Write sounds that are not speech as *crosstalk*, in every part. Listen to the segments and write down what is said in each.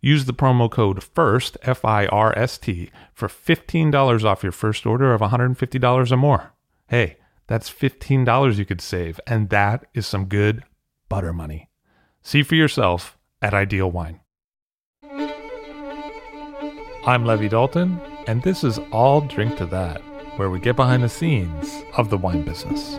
Use the promo code FIRST, F I R S T, for $15 off your first order of $150 or more. Hey, that's $15 you could save, and that is some good butter money. See for yourself at Ideal Wine. I'm Levi Dalton, and this is I'll Drink to That, where we get behind the scenes of the wine business.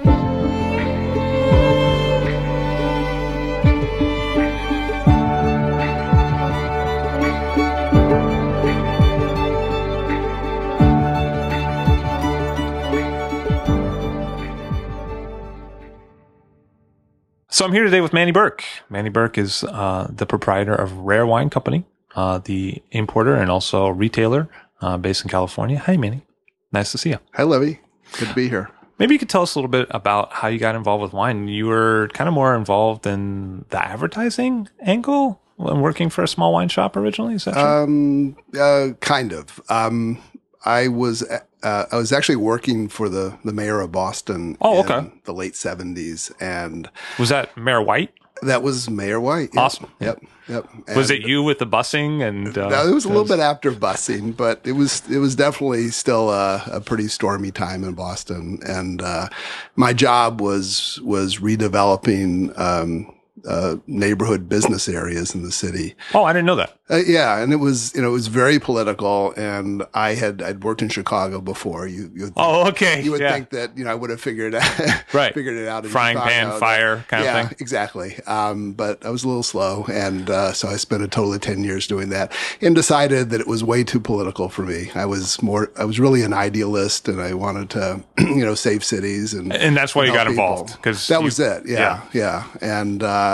So I'm here today with Mannie Berk. Mannie Berk is uh, the proprietor of Rare Wine Company, uh, the importer and also retailer uh, based in California. Hi, Mannie. Nice to see you. Hi, Levi. Good to be here. Maybe you could tell us a little bit about how you got involved with wine. You were kind of more involved in the advertising angle when working for a small wine shop originally. Is that true? Um, uh, kind of. Um, I was uh, I was actually working for the the mayor of Boston. Oh, in okay. The late seventies, and was that Mayor White? that was Mayor White. Yep. Awesome. Yep. Yep. Was it you with the busing and? Uh, No, it was a little bit after busing, but it was it was definitely still a, a pretty stormy time in Boston. And uh, my job was was redeveloping um, uh, neighborhood business areas in the city. Oh, I didn't know that. Uh, yeah, and it was you know it was very political, and I had I'd worked in Chicago before. You you would Oh, okay. you would yeah. think that you know I would have figured out *laughs* Right. *laughs* figured it out in Frying Chicago, pan, fire kind yeah, of thing. exactly. Um, but I was a little slow, and uh, so I spent a total of ten years doing that, and decided that it was way too political for me. I was more I was really an idealist, and I wanted to *clears throat* you know save cities and And that's why you got people. involved because that was it. Yeah, yeah, and uh,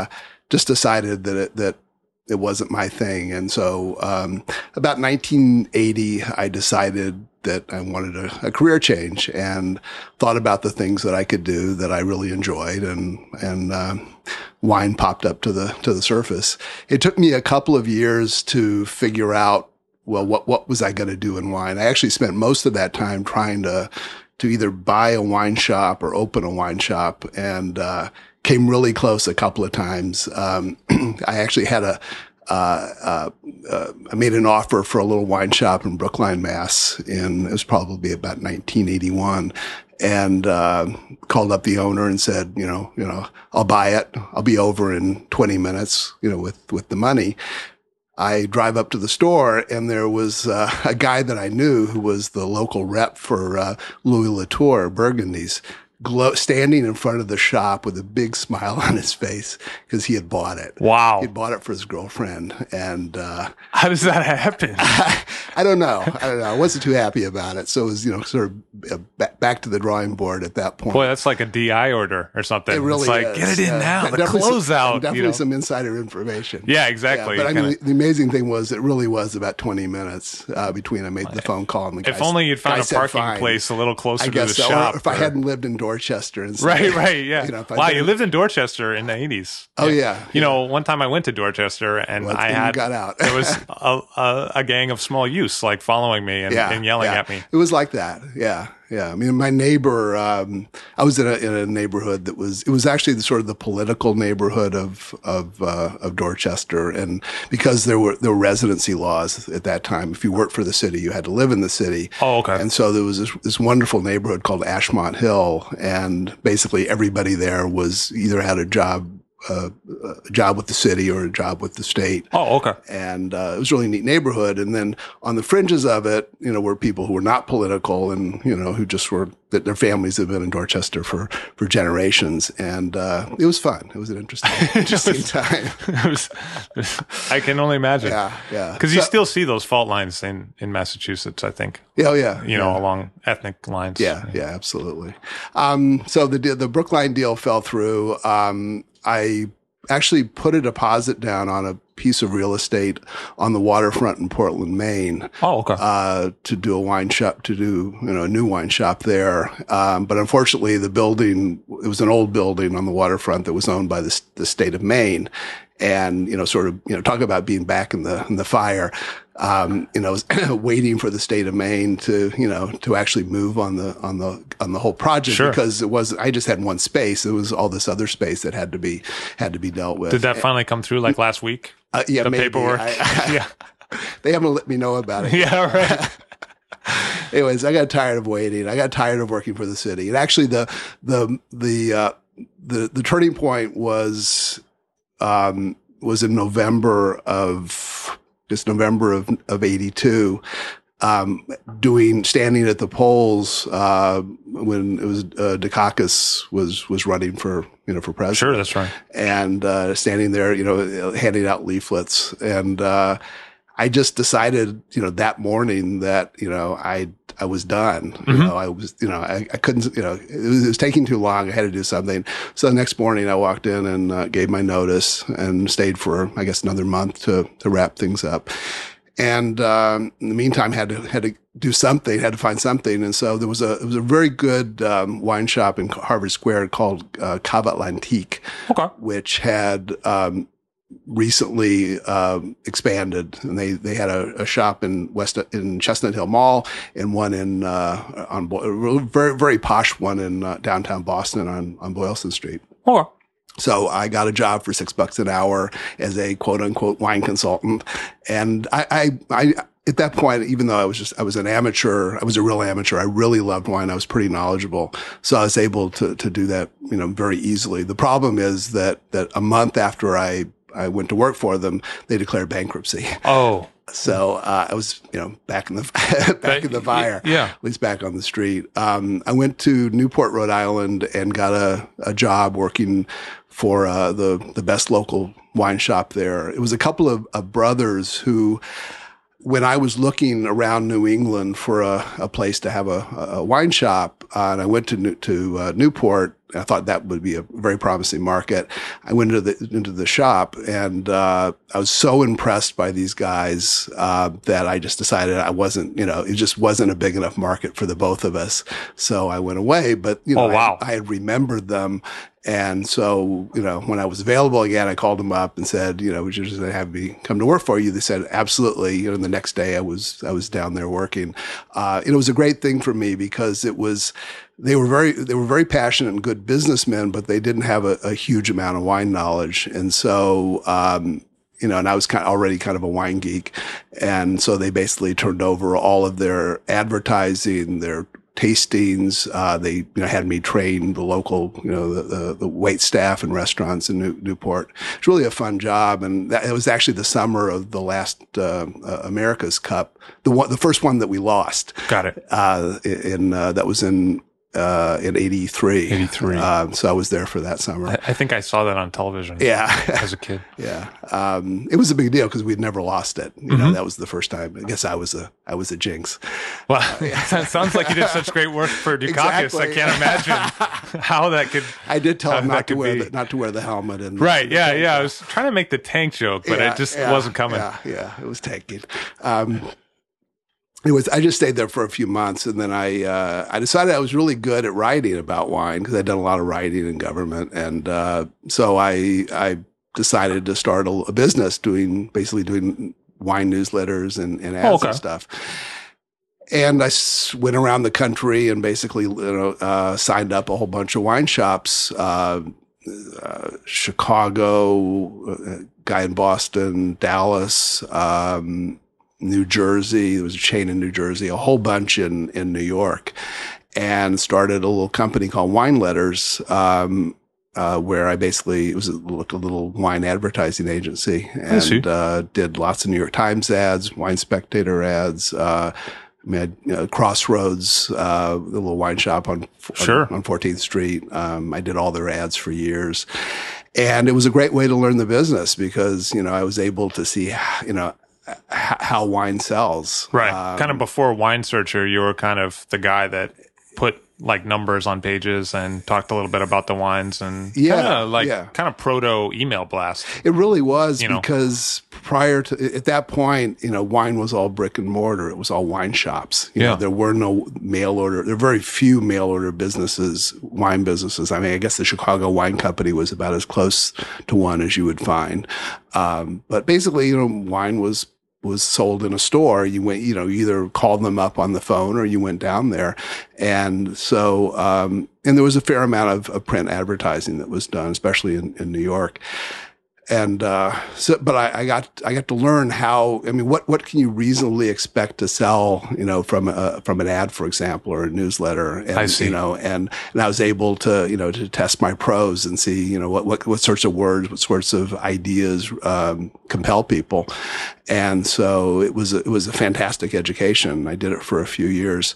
just decided that it, that it wasn't my thing. And so, um, about 1980, I decided that I wanted a, a career change and thought about the things that I could do that I really enjoyed, and and um, wine popped up to the to the surface. It took me a couple of years to figure out well what what was I going to do in wine. I actually spent most of that time trying to to either buy a wine shop or open a wine shop, and uh, came really close a couple of times. Um, *clears throat* I actually had a uh, uh, uh, I made an offer for a little wine shop in Brookline, Mass. In it was probably about 1981, and uh, called up the owner and said, you know, you know, I'll buy it. I'll be over in 20 minutes, you know, with with the money. I drive up to the store and there was uh, *laughs* a guy that I knew who was the local rep for uh, Louis Latour Burgundies, glow, standing in front of the shop with a big smile *laughs* on his face because he had bought it. Wow. He'd bought it for his girlfriend, and uh, How does that happen? *laughs* I don't know. I don't know. I wasn't too happy about it, so it was you know sort of uh, back, back to the drawing board at that point. Boy, that's like a DI order or something. It really it's like is. get it in Yeah. now. The some- closeout. Definitely you know. some insider information. yeah, exactly. Yeah, but I Kinda- mean, the, the amazing thing was it really was about 20 minutes uh, between I made the phone call and the if only you'd found a parking fine. place a little closer I to the so. shop. Or if I hadn't lived in Dorchester and Right, right, yeah. You know, wow, you lived in Dorchester in the eighties. Oh, yeah, You know, one time I went to Dorchester and Well, I had got out. there was *laughs* a, a, a gang of small youths like following me and, yeah, and yelling yeah. at me. It was like that. Yeah, yeah. I mean, my neighbor. Um, I was in a in a neighborhood that was. It was actually the sort of the political neighborhood of of uh, of Dorchester, and because there were there were residency laws at that time. If you worked for the city, you had to live in the city. Oh, okay. And so there was this, this wonderful neighborhood called Ashmont Hill, and basically everybody there was either had a job a, a job with the city or a job with the state. Oh, okay. And uh, it was a really neat neighborhood. And then on the fringes of it, you know, were people who were not political and, you know, who just were, that their families have been in Dorchester for, for generations. And uh, it was fun. It was an interesting, *laughs* interesting time. *laughs* It was, I can only imagine. Yeah, yeah. Because you still see those fault lines in, in Massachusetts, I think, Oh, yeah. you know, yeah. along ethnic lines. Yeah, yeah, absolutely. Um, so the the Brookline deal fell through. Um, I actually put a deposit down on a piece of real estate on the waterfront in Portland, Maine, Oh, okay. uh, to do a wine shop, to do you know a new wine shop there. Um, but unfortunately, the building it was an old building on the waterfront that was owned by the, the state of Maine, and you know sort of you know talk about being back in the in the fire. Um, you know, *clears throat* waiting for the state of Maine to you know to actually move on the on the on the whole project Sure. because it was I just had one space. It was all this other space that had to be had to be dealt with. Did that finally come through like last week? Uh, yeah, the maybe. paperwork? I- *laughs* I- yeah. *laughs* they haven't let me know about it. *laughs* Yeah, right. anyways, I got tired of waiting. I got tired of working for the city. And actually, the the the uh, the the turning point was um, was in November of just November of of eighty two. Um, doing standing at the polls uh, when it was uh, Dukakis was was running for you know for president Sure, that's right. and uh, standing there, you know, handing out leaflets. And uh, I just decided, you know, that morning that you know I I was done. You Mhm. know, I was, you know, I, I couldn't, you know, it was, it was taking too long. I had to do something. So the next morning, I walked in and uh, gave my notice and stayed for, I guess, another month to to wrap things up. And um, in the meantime, had to had to do something, had to find something. And so there was a it was a very good um, wine shop in Harvard Square called uh, Cava Atlantique Okay. which had um, recently um, expanded, and they they had a, a shop in West in Chestnut Hill Mall and one in uh, on Bo- very very posh one in uh, downtown Boston on on Boylston Street. So I got a job for six bucks an hour as a quote unquote wine consultant. And I, I, I, at that point, even though I was just, I was an amateur, I was a real amateur. I really loved wine. I was pretty knowledgeable. So I was able to, to do that, you know, very easily. The problem is that, that a month after I, I went to work for them, they declared bankruptcy. Oh, *laughs* So uh, I was, you know, back in the *laughs* back in the fire. Yeah. At least back on the street. Um, I went to Newport, Rhode Island, and got a, a job working for uh, the the best local wine shop there. It was a couple of, of brothers who, when I was looking around New England for a, a place to have a, a wine shop, uh, and I went to New, to uh, Newport, I thought that would be a very promising market. I went into the into the shop, and uh, I was so impressed by these guys uh, that I just decided I wasn't, you know, it just wasn't a big enough market for the both of us. So I went away. But you know, Oh, wow. I, I had remembered them, and so you know, when I was available again, I called them up and said, you know, would you just have me come to work for you? They said absolutely. You know, the next day I was I was down there working. Uh, it was a great thing for me because it was they were very they were very passionate and good businessmen, but they didn't have a, a huge amount of wine knowledge, and so. Um, you know, and I was kind of already kind of a wine geek, and so they basically turned over all of their advertising, their tastings. Uh, they you know had me train the local you know the, the, the wait staff and restaurants in New, Newport. It's really a fun job, and that, it was actually the summer of the last uh, uh, America's Cup, the one the first one that we lost got it. uh, in uh, that was in uh, in '83. 83. Um, so I was there for that summer. I, I think I saw that on television yeah, as a kid. *laughs* yeah. Um, it was a big deal because we'd never lost it. You Mm-hmm. know, that was the first time. I guess I was a I was a jinx. Well, *laughs* it *laughs* sounds like you did such great work for Dukakis. Exactly. I can't imagine how that could. I did tell him not to wear be. the, not to wear the helmet and Right. Yeah. Yeah. I was trying to make the tank joke, but Yeah, it just yeah, wasn't coming. Yeah, yeah, it was tanking. Um, it was. I just stayed there for a few months, and then I uh, I decided I was really good at writing about wine because I'd done a lot of writing in government, and uh, so I I decided to start a, a business doing basically doing wine newsletters and, and ads okay. and stuff. And I went around the country and basically, you know, uh, signed up a whole bunch of wine shops. Uh, uh, Chicago, a guy in Boston, Dallas, um, New Jersey. There was a chain in New Jersey, a whole bunch in in New York, and started a little company called Wine Letters. Um, uh, where I basically it was a, a little wine advertising agency and uh, did lots of New York Times ads, Wine Spectator ads. Uh, we had you know, Crossroads, uh, the little wine shop on sure. on, 14th Street. Um, I did all their ads for years, and it was a great way to learn the business because you know I was able to see you know how wine sells. Right. Um, kind of before Wine Searcher, you were kind of the guy that put like numbers on pages and talked a little bit about the wines and yeah, kinda like yeah. kind of proto email blast. It really was You know. because prior to at that point, you know, wine was all brick and mortar. It was all wine shops. You Yeah. know, there were no mail order. There were very few mail order businesses, wine businesses. I mean, I guess the Chicago Wine Company was about as close to one as you would find. Um, but basically, you know, wine was was sold in a store. You went, you know, either called them up on the phone or you went down there. And so, um, and there was a fair amount of, of print advertising that was done, especially in, in New York. And uh, so, but I, I got I got to learn how. I mean, what what can you reasonably expect to sell? You know, from a from an ad, for example, or a newsletter. And, I see. You know, and and I was able to you know to test my prose and see you know what what what sorts of words, what sorts of ideas um, compel people. And so it was a, it was a fantastic education. I did it for a few years.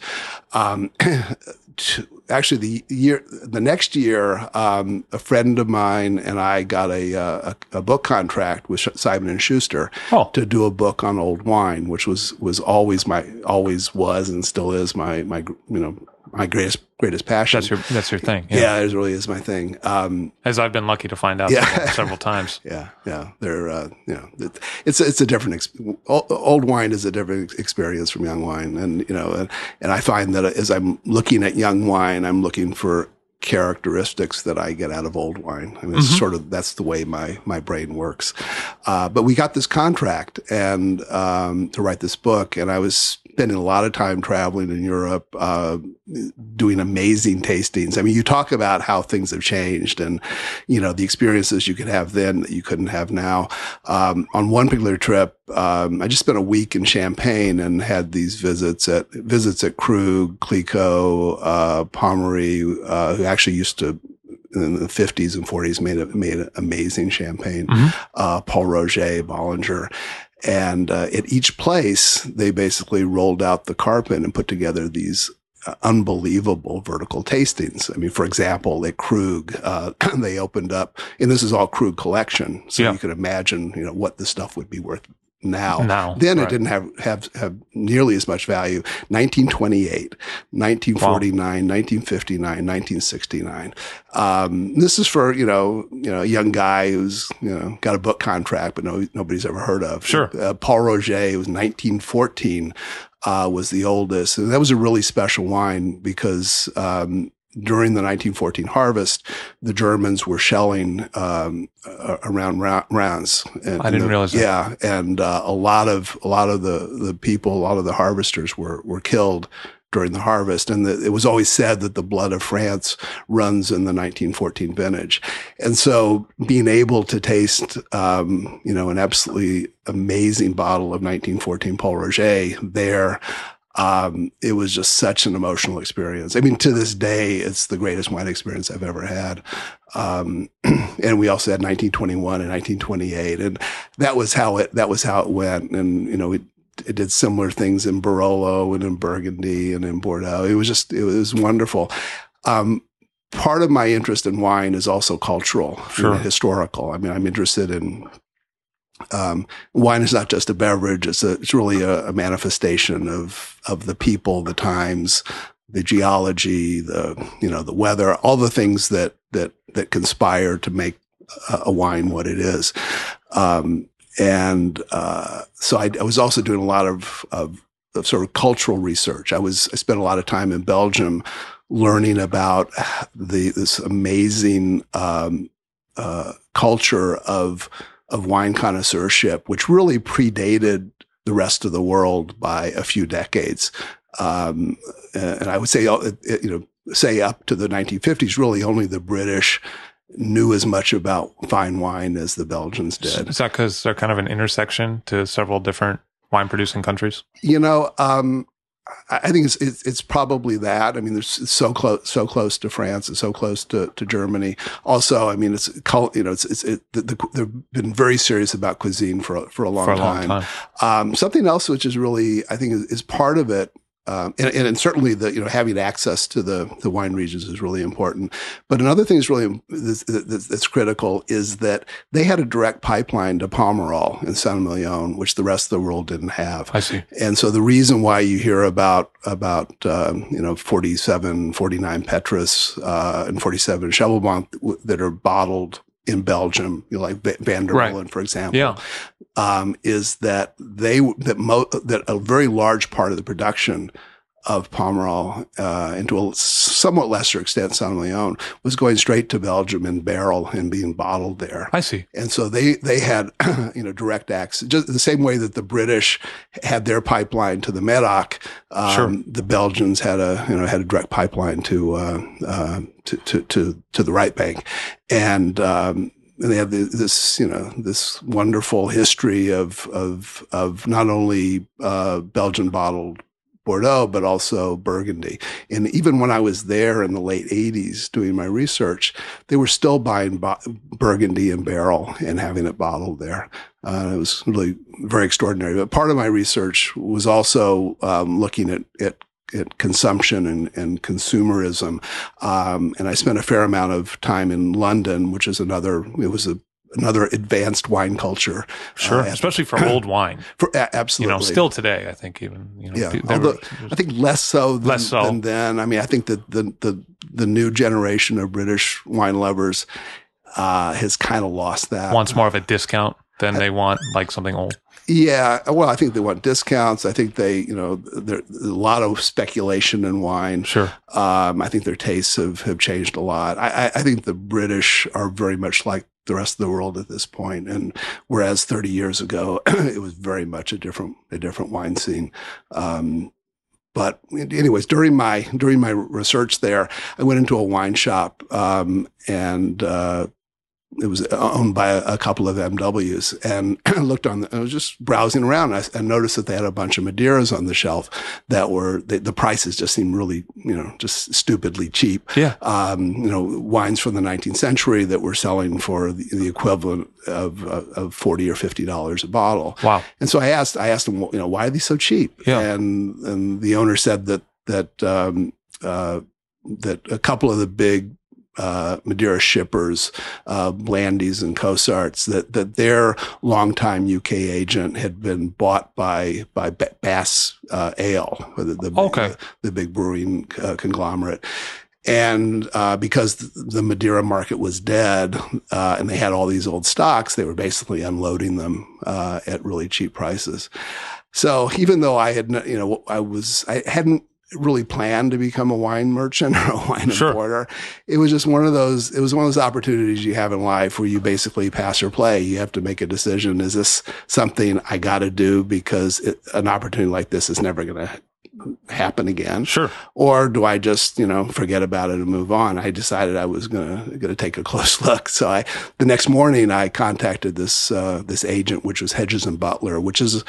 Um, *clears throat* to- actually, the year the next year, um, a friend of mine and I got a uh, a, a book contract with Simon and Schuster Oh. to do a book on old wine, which was was always my always was and still is my my you know my greatest greatest passion. That's your that's your thing. yeah, it really is my thing. Um, As I've been lucky to find out Yeah. several, several times. *laughs* yeah, yeah. They're, uh, you know, it, it's it's a different. Ex- old, old wine is a different experience from young wine, and you know, and, and I find that as I'm looking at young wine, I'm looking for characteristics that I get out of old wine. I mean, it's sort of that's the way my my brain works. Uh, but we got this contract and um, to write this book, and I was spending a lot of time traveling in Europe, uh, doing amazing tastings. I mean, you talk about how things have changed, and you know the experiences you could have then that you couldn't have now. Um, on one particular trip, um, I just spent a week in Champagne and had these visits at visits at Krug, Clicquot, uh, Pommery, uh, who actually used to in the 50s and 40s made a, made amazing champagne. Uh, Pol Roger, Bollinger. And uh, at each place, they basically rolled out the carpet and put together these uh, unbelievable vertical tastings. I mean, for example, at Krug, uh, *clears throat* they opened up, and this is all Krug collection, so Yeah. you can imagine, you know, what the stuff would be worth now. Now, then it didn't have, have have nearly as much value. 1928, 1949, 1959, 1969. Um, this is for you know you know a young guy who's you know got a book contract, but no nobody's ever heard of. Sure. Uh, Pol Roger was 1914 uh, was the oldest, and that was a really special wine because. Um, during the 1914 harvest, the Germans were shelling um, around Ra- Reims. And, I didn't the- realize that. Yeah, and uh, a lot of a lot of the the people, a lot of the harvesters were were killed during the harvest, and the, it was always said that the blood of France runs in the 1914 vintage, and so being able to taste, um, you know, an absolutely amazing bottle of 1914 Pol Roger there. Um, it was just such an emotional experience. I mean, to this day, it's the greatest wine experience I've ever had. Um, *clears throat* and we also had 1921 and 1928, and that was how it that was how it went. And you know, it, it did similar things in Barolo and in Burgundy and in Bordeaux. It was just it was wonderful. Um, part of my interest in wine is also cultural, Sure. historical. I mean, I'm interested in um, wine is not just a beverage; it's a it's really a, a manifestation of of the people, the times, the geology, the you know the weather, all the things that that that conspire to make a, wine what it is. Um, and uh, so I, I was also doing a lot of, of of sort of cultural research. I was I spent a lot of time in Belgium learning about the this amazing um, uh, culture of of wine connoisseurship, which really predated the rest of the world by a few decades. Um, and I would say, uh, you know, say up to the 1950s, really only the British knew as much about fine wine as the Belgians did. Is that because they're kind of an intersection to several different wine producing countries? You know, um, I think it's, it's, it's probably that. I mean, there's so close so close to France and so close to, to Germany. Also, I mean, it's you know it's it's it, the, the, they've been very serious about cuisine for for a long For a time. long time. Um, something else which is really I think is, is part of it. Um, and, and, and certainly the you know having access to the the wine regions is really important. But another thing that's really that's, that's, critical is that they had a direct pipeline to Pomerol in Saint Emilion, which the rest of the world didn't have. I see. And so the reason why you hear about about um, you know 47, 49 Petrus uh, and 47 Cheval Blanc that are bottled in Belgium, you know, like Van der Right. Molen, for example, Yeah. um, is that they that mo- that a very large part of the production of Pomerol, uh, and to a somewhat lesser extent Saint Emilion, was going straight to Belgium in barrel and being bottled there. I see. And so they they had *clears throat* you know direct access, just the same way that the British had their pipeline to the Medoc. Um, Sure. The Belgians had a you know had a direct pipeline to uh, uh, to, to to to the right bank, and. Um, and they have this, you know, this wonderful history of of of not only uh, Belgian bottled Bordeaux, but also Burgundy. And even when I was there in the late 80s doing my research, they were still buying bo- Burgundy in barrel and having it bottled there. Uh, it was really very extraordinary. But part of my research was also um, looking at, at at consumption and, and consumerism. Um, and I spent a fair amount of time in London, which is another, it was a, another advanced wine culture. Sure. Uh, Especially for *clears throat* old wine. For, a- You absolutely. know, still today, I think even, you know, Yeah, although I think less so than, Less so. than then. I mean, I think that the the the new generation of British wine lovers uh, has kind of lost that. wants more of a discount than they want like something old. Yeah, well, I think they want discounts. I think they, you know, there's a lot of speculation in wine. Sure. Um, I think their tastes have, have changed a lot. I, I, I think the British are very much like the rest of the world at this point, and whereas 30 years ago *clears throat* it was very much a different a different wine scene. Um, but anyways, during my during my research there, I went into a wine shop um, and. Uh, it was owned by a, a couple of MWs and I *clears throat* looked on, the, I was just browsing around. And I, I noticed that they had a bunch of Madeiras on the shelf that were, the, the prices just seemed really, you know, just stupidly cheap. Yeah. Um, you know, wines from the 19th century that were selling for the, the equivalent of, uh, of 40 or $50 a bottle. Wow. And so I asked, I asked him, you know, why are these so cheap? Yeah. And, and the owner said that, that, um, uh, that a couple of the big uh, Madeira shippers, uh, Blandys and Cossarts, that that their longtime UK agent had been bought by by Bass uh, Ale, the, the, Okay. the, the big brewing uh, conglomerate. And uh, because the Madeira market was dead, uh, and they had all these old stocks, they were basically unloading them uh, at really cheap prices. So even though I had, you know, I was, I hadn't really planned to become a wine merchant *laughs* or a wine Sure. importer. It was just one of those, it was one of those opportunities you have in life where you basically pass or play. You have to make a decision. Is this something I got to do because it, an opportunity like this is never going to happen again? Sure. or do I just you know forget about it and move on? I decided I was gonna gonna take a *laughs* close look. So I the next morning I contacted this uh, this agent, which was Hedges and Butler, which is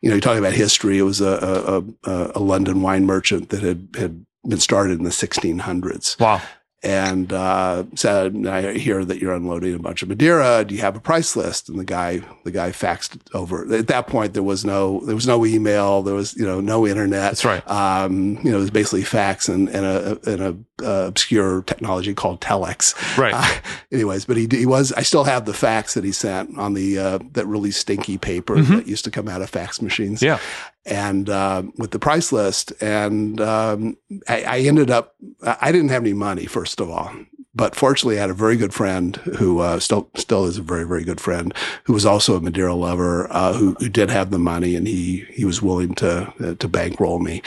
you know you're talking about history. It was a a, a, a London wine merchant that had had been started in the 1600s Wow. And uh, said, "I hear that you're unloading a bunch of Madeira. Do you have a price list?" And the guy, the guy faxed it over. At that point, there was no, there was no email. There was, you know, no internet. That's right. Um, you know, it was basically fax and, and a, and a uh, obscure technology called telex. Right. Uh, anyways, but he, he was, I still have the fax that he sent on the, uh, that really stinky paper Mhm. that used to come out of fax machines Yeah. And um, with the price list. And um, I, I ended up, I didn't have any money, first of all. But fortunately, I had a very good friend who uh, still still is a very very good friend who was also a Madeira lover uh, who, who did have the money and he he was willing to uh, to bankroll me,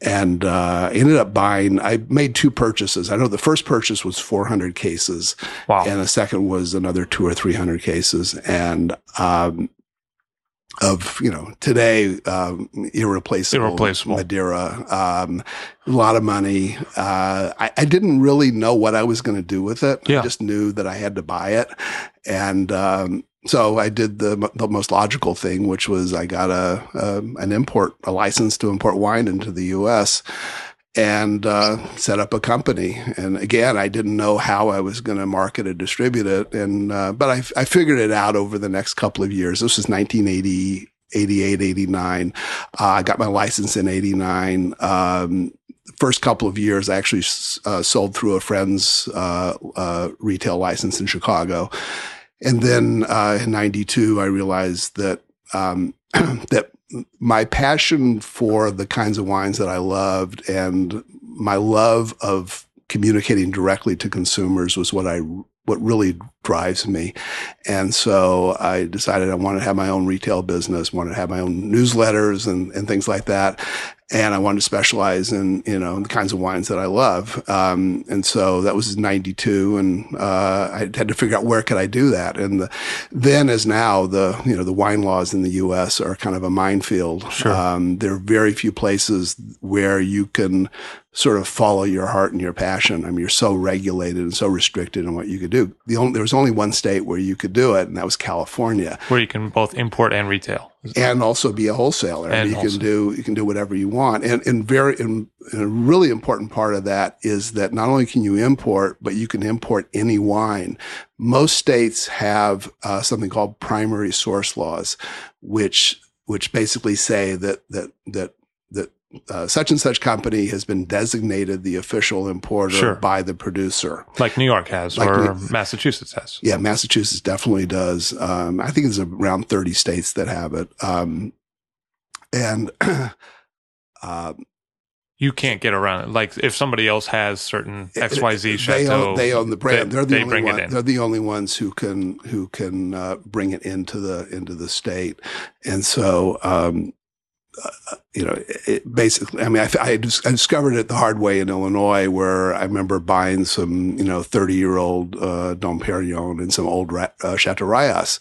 and uh, I ended up buying. I made two purchases. I know the first purchase was 400 cases, Wow. and the second was another two or three hundred cases, and um, of you know today um, irreplaceable, Irreplaceable. Madeira, um, a lot of money. Uh, I, I didn't really know what I was going to do with it. Yeah. I just knew that I had to buy it, and um, so I did the the most logical thing, which was I got a, a an import a license to import wine into the U.S. and uh, set up a company. And again, I didn't know how I was going to market and distribute it, and uh, but I, I figured it out over the next couple of years. This was 1980. 88, 89. Uh, I got my license in 89. Um, first couple of years, I actually uh, sold through a friend's uh, uh, retail license in Chicago. And then uh, in 92, I realized that, um, *clears throat* that my passion for the kinds of wines that I loved and my love of communicating directly to consumers was what I what really drives me. And so I decided I wanted to have my own retail business, wanted to have my own newsletters and, and things like that and I wanted to specialize in you know the kinds of wines that I love. Um, and so that was '92, and uh, I had to figure out where could I do that. And the, then, as now, the you know the wine laws in the U.S. are kind of a minefield. Sure. Um, there are very few places where you can sort of follow your heart and your passion. I mean, you're so regulated and so restricted in what you could do. The only, there was only one state where you could do it, and that was California, where you can both import and retail and also be a wholesaler. And you wholesale. can do you can do whatever you want. And and very and, and, a really important part of that is that not only can you import, but you can import any wine. Most states have uh, something called primary source laws, which which basically say that that that that uh, such and such company has been designated the official importer sure. by the producer, like New York has, like or New, Massachusetts has. Yeah, Massachusetts definitely does. Um, I think it's around thirty states that have it, um, and *clears throat* uh, you can't get around it. Like if somebody else has certain X Y Z chateau, they own, they own the brand. They, are the they only one, They're the only ones who can who can uh, bring it into the into the state, and so. Um, uh, you know, it basically, I mean, I, I, discovered it the hard way in Illinois, where I remember buying some, you know, 30 year old uh, Dom Perignon and some old uh, Chateau Rayas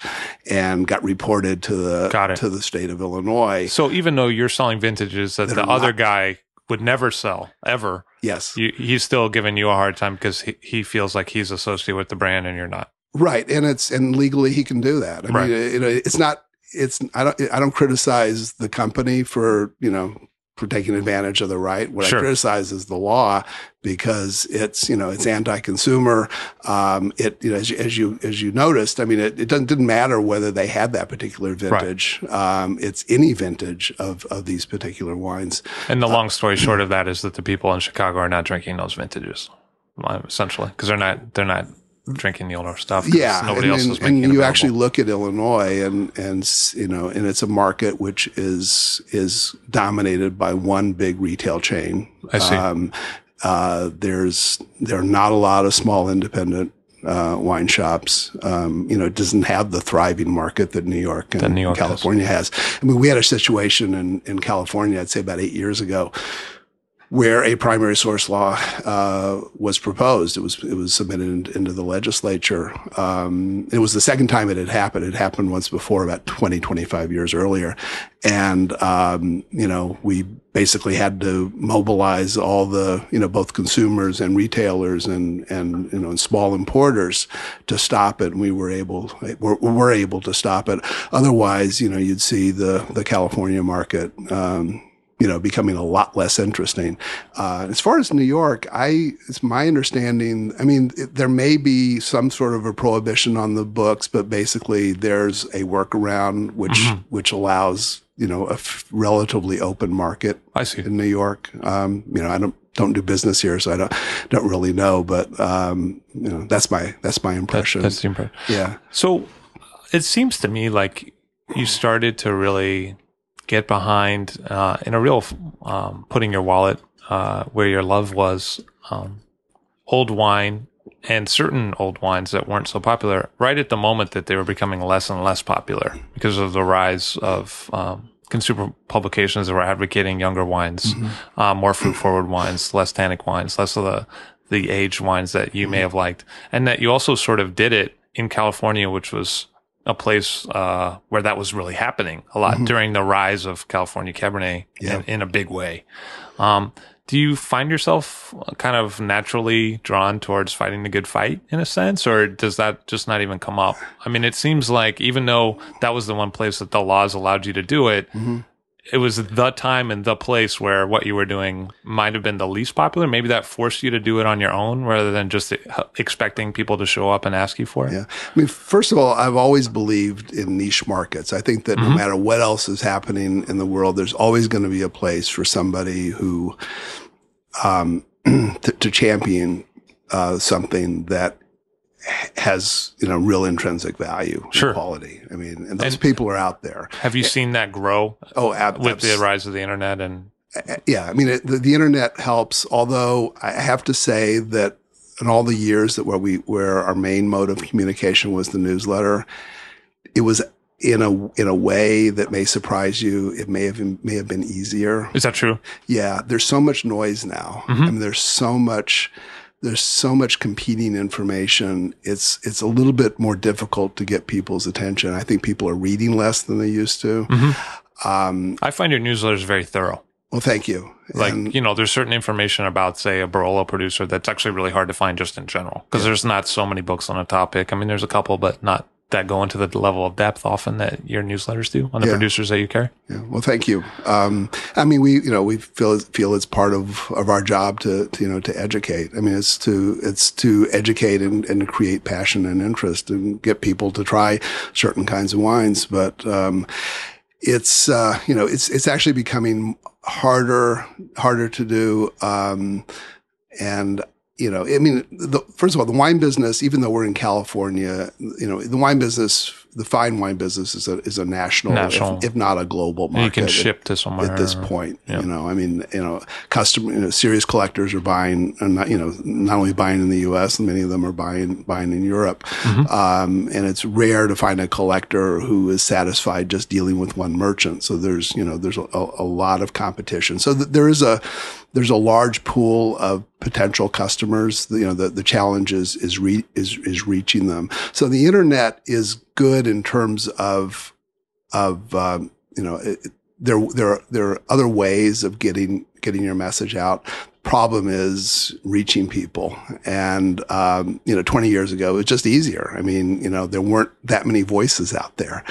and got reported to the, to the state of Illinois. So even though you're selling vintages that, that the other not, guy would never sell ever. Yes. You, he's still giving you a hard time because he, he feels like he's associated with the brand and you're not. Right. And it's, and legally he can do that. I right. mean, it, it's not, it's I don't I don't criticize the company for you know for taking advantage of the right. What sure. I criticize is the law because it's you know it's anti-consumer. Um, it you know as you, as you as you noticed, I mean it, it doesn't didn't matter whether they had that particular vintage. Right. Um, it's any vintage of of these particular wines. And the uh, long story *clears throat* short of that is that the people in Chicago are not drinking those vintages, essentially, because they're not they're not drinking the older stuff. Yeah, nobody and, else is and you actually look at Illinois, and and you know, and it's a market which is is dominated by one big retail chain. I see. Um, uh, there's there are not a lot of small independent uh, wine shops. Um, you know, it doesn't have the thriving market that New York and New York California has. has. I mean, we had a situation in in California, I'd say about eight years ago, where a primary source law uh, was proposed. It was it was submitted in, into the legislature. Um, it was the second time it had happened. It happened once before, about 20, 25 years earlier. And, um, you know, we basically had to mobilize all the, you know, both consumers and retailers and, and, you know, and small importers to stop it. And we were able, were, were able to stop it. Otherwise, you know, you'd see the, the California market, um, you know, becoming a lot less interesting. Uh, as far as New York, I, it's my understanding, I mean, it, there may be some sort of a prohibition on the books, but basically there's a workaround which, mm-hmm. which allows, you know, a f- relatively open market I see. in New York. Um, you know, I don't, don't do business here, so I don't, don't really know, but, um, you know, that's my, that's my impression. That, that's the impression. Yeah. So it seems to me like you started to really get behind uh, in a real um, putting your wallet uh, where your love was. Um, old wine and certain old wines that weren't so popular right at the moment that they were becoming less and less popular because of the rise of um, consumer publications that were advocating younger wines, mm-hmm. uh, more fruit forward wines, less tannic wines, less of the the aged wines that you mm-hmm. may have liked, and that you also sort of did it in California, which was a place uh, where that was really happening a lot mm-hmm. during the rise of California Cabernet yeah. in, in, a big way. Um, do you find yourself kind of naturally drawn towards fighting the good fight in a sense, or does that just not even come up? I mean, it seems like even though that was the one place that the laws allowed you to do it, mm-hmm. It was the time and the place where what you were doing might have been the least popular. Maybe that forced you to do it on your own rather than just expecting people to show up and ask you for it. Yeah. I mean, first of all, I've always believed in niche markets. I think that mm-hmm. no matter what else is happening in the world, there's always going to be a place for somebody who um, *clears throat* to, to, champion uh, something that has you know real intrinsic value, sure. quality. I mean, and those and people are out there. Have you seen that grow? Oh, ab- with the rise of the internet and yeah, I mean, it, the, the internet helps. Although I have to say that in all the years that where we where our main mode of communication was the newsletter, it was in a in a way that may surprise you. It may have may have been easier. Is that true? Yeah, there's so much noise now. Mm-hmm. I mean, there's so much there's so much competing information. It's it's a little bit more difficult to get people's attention. I think people are reading less than they used to. Mm-hmm. Um, I find your newsletters very thorough. Well, thank you. Like, and, you know, there's certain information about, say, a Barolo producer that's actually really hard to find just in general because yeah. there's not so many books on a topic. I mean, there's a couple, but not that go into the level of depth often that your newsletters do on the yeah. producers that you carry. Yeah. Well, thank you. Um, I mean, we, you know, we feel, feel it's part of, of our job to, to, you know, to educate. I mean, it's to, it's to educate and, and create passion and interest and get people to try certain kinds of wines. But, um, it's, uh, you know, it's, it's actually becoming harder, harder to do. Um, and you know, I mean, the, first of all, the wine business, even though we're in California, you know, the wine business the fine wine business is a is a national, national. If, if, not a global market. You can ship to somewhere at this point. Yeah. You know, I mean, you know, customer, you know, serious collectors are buying, and not you know, not only buying in the U.S. many of them are buying buying in Europe. Mm-hmm. Um, and it's rare to find a collector who is satisfied just dealing with one merchant. So there's you know there's a, a lot of competition. So th- there is a there's a large pool of potential customers. You know, the, the challenge is, is, re, is, is reaching them. So the internet is good in terms of of um, you know it, there there there are other ways of getting getting your message out. Problem is reaching people, and um, you know, 20 years ago it was just easier. I mean, you know, there weren't that many voices out there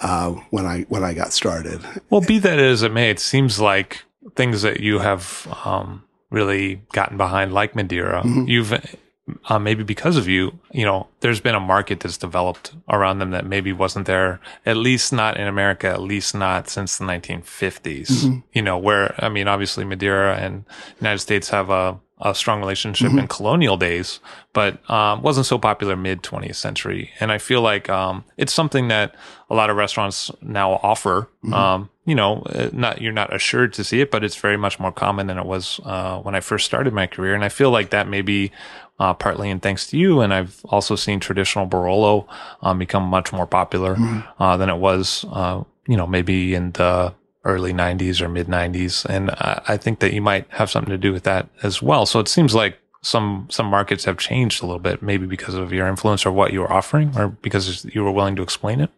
uh, when I when I got started. Well, be that as it may, it seems like things that you have um, really gotten behind, like Madeira, mm-hmm. you've uh, maybe because of you, you know, there's been a market that's developed around them that maybe wasn't there, at least not in America, at least not since the 1950s. Mm-hmm. You know, where, I mean, obviously Madeira and United States have a, a strong relationship mm-hmm. in colonial days, but um, wasn't so popular mid 20th century. And I feel like um, it's something that a lot of restaurants now offer. Mm-hmm. Um, you know, uh, not you're not assured to see it, but it's very much more common than it was uh, when I first started my career. And I feel like that may be uh, partly in thanks to you. And I've also seen traditional Barolo um, become much more popular mm-hmm. uh, than it was, uh, you know, maybe in the early 90s or mid 90s. And I, I think that you might have something to do with that as well. So it seems like some some markets have changed a little bit, maybe because of your influence or what you were offering, or because you were willing to explain it.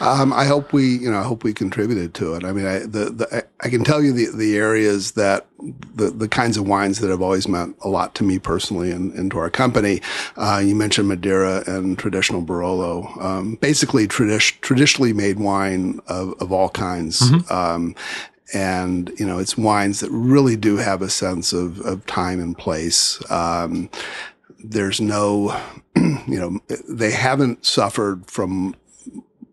Um, I hope we, you know, I hope we contributed to it. I mean, I, the, the, I can tell you the, the areas that the, the kinds of wines that have always meant a lot to me personally and, and to our company. Uh, you mentioned Madeira and traditional Barolo, um, basically tradi- traditionally made wine of, of all kinds. Mm-hmm. Um, and you know, it's wines that really do have a sense of, of time and place. Um, there's no, *clears throat* you know, they haven't suffered from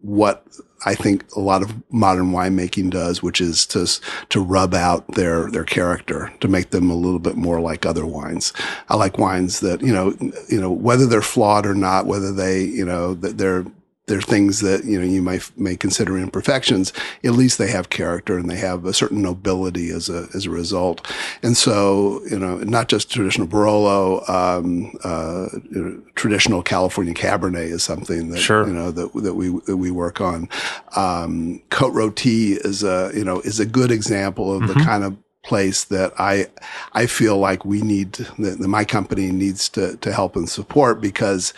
what I think a lot of modern winemaking does, which is to to rub out their their character to make them a little bit more like other wines. I like wines that you know you know whether they're flawed or not, whether they you know that they're they're things that you know you might may consider imperfections. At least they have character and they have a certain nobility as a as a result. And so you know, not just traditional Barolo, um, uh, you know, traditional California Cabernet is something that sure. you know that that we that we work on. Um, Cote Rôtie is a you know is a good example of mm-hmm. the kind of place that I I feel like we need that my company needs to to help and support because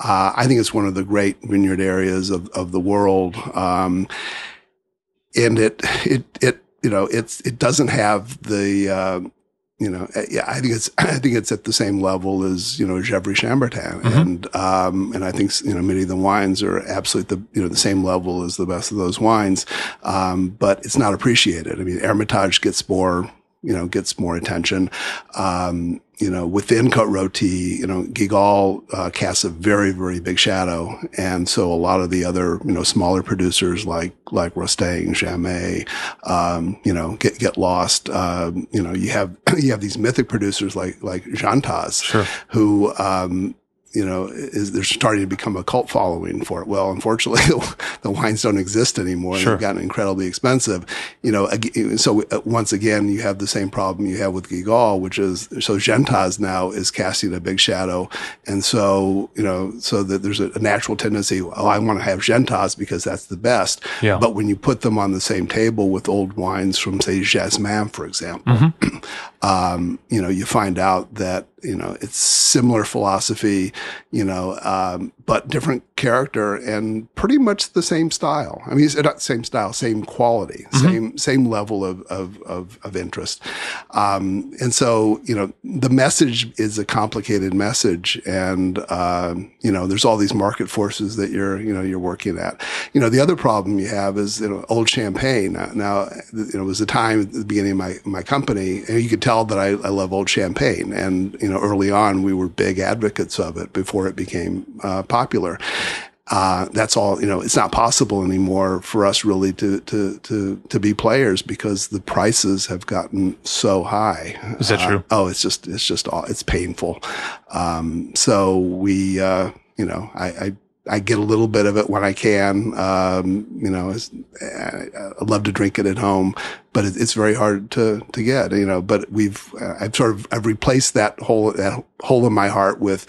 uh, I think it's one of the great vineyard areas of, of the world. Um, and it, it, it, you know, it's, it doesn't have the, uh, you know, uh, yeah, I think it's *clears throat* I think it's at the same level as you know Gevrey Chambertin, mm-hmm. and um, and I think you know many of the wines are absolutely the you know the same level as the best of those wines, um, but it's not appreciated. I mean, Hermitage gets more you know, gets more attention. Um, you know, within Côte Rôtie, you know, Guigal uh, casts a very, very big shadow, and so a lot of the other, you know, smaller producers like like Rostaing, Jamet, um, you know, get get lost. Um, you know, you have *clears throat* you have these mythic producers like like Gentaz, sure. who um, you know, is they're starting to become a cult following for it. Well, unfortunately, *laughs* the wines don't exist anymore. Sure. They've gotten incredibly expensive. You know, so uh, once again, you have the same problem you have with Guigal, which is so Gentaz now is casting a big shadow, and so you know, so that there's a, natural tendency. Oh, I want to have Gentaz because that's the best. Yeah. But when you put them on the same table with old wines from say Jasmin, for example, mm-hmm. *clears throat* *clears throat* um, you know, you find out that you know, it's similar philosophy, you know, um, but different character and pretty much the same style. I mean, it's not same style, same quality, mm-hmm. same same level of of of, of interest. Um, and so, you know, the message is a complicated message, and um, you know, there's all these market forces that you're you know you're working at. You know, the other problem you have is you know old champagne. Now, now you know, it was a time at the beginning of my my company, and you could tell that I, I love old champagne, and you know, early on we were big advocates of it before it became uh, popular. Uh, that's all, you know, it's not possible anymore for us really to, to, to, to be players because the prices have gotten so high. Is that uh, true? Oh, it's just, it's just, all, it's painful. Um, so we, uh, you know, I, I I get a little bit of it when I can. Um, you know, I, I, love to drink it at home, but it, it's very hard to to get. You know, but we've uh, I've sort of I've replaced that hole that hole in my heart with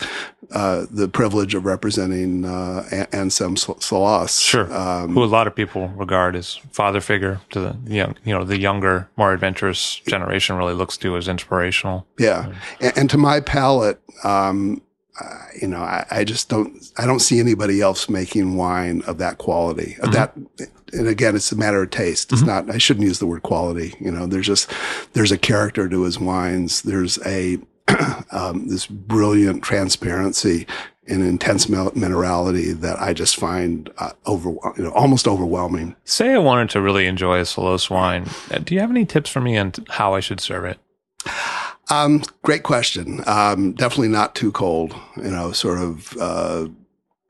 uh, the privilege of representing uh, Anselme Selosse. Sure, um, who a lot of people regard as father figure to the young, you know, the younger, more adventurous generation really looks to as inspirational. Yeah, and, and to my palate. Um, uh, you know, I, I, just don't, I don't see anybody else making wine of that quality. Of mm-hmm. that, and again, it's a matter of taste. It's mm-hmm. not. I shouldn't use the word quality. You know, there's just there's a character to his wines. There's a *clears throat* um, this brilliant transparency and intense minerality that I just find uh, over, you know, almost overwhelming. Say I wanted to really enjoy a Selosse wine. Uh, do you have any tips for me on how I should serve it? Um, great question. Um, definitely not too cold. You know, sort of uh,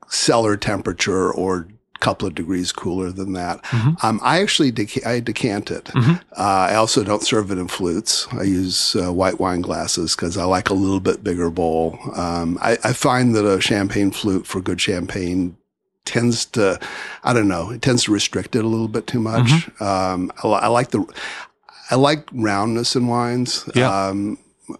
cellar temperature or couple of degrees cooler than that. Mm-hmm. Um, I actually dec- I decant it. Mm-hmm. Uh, I also don't serve it in flutes. I use uh, white wine glasses because I like a little bit bigger bowl. Um, I, I, find that a champagne flute for good champagne tends to, I don't know, it tends to restrict it a little bit too much. Mm-hmm. Um, I, I, like the, I like roundness in wines. Yeah.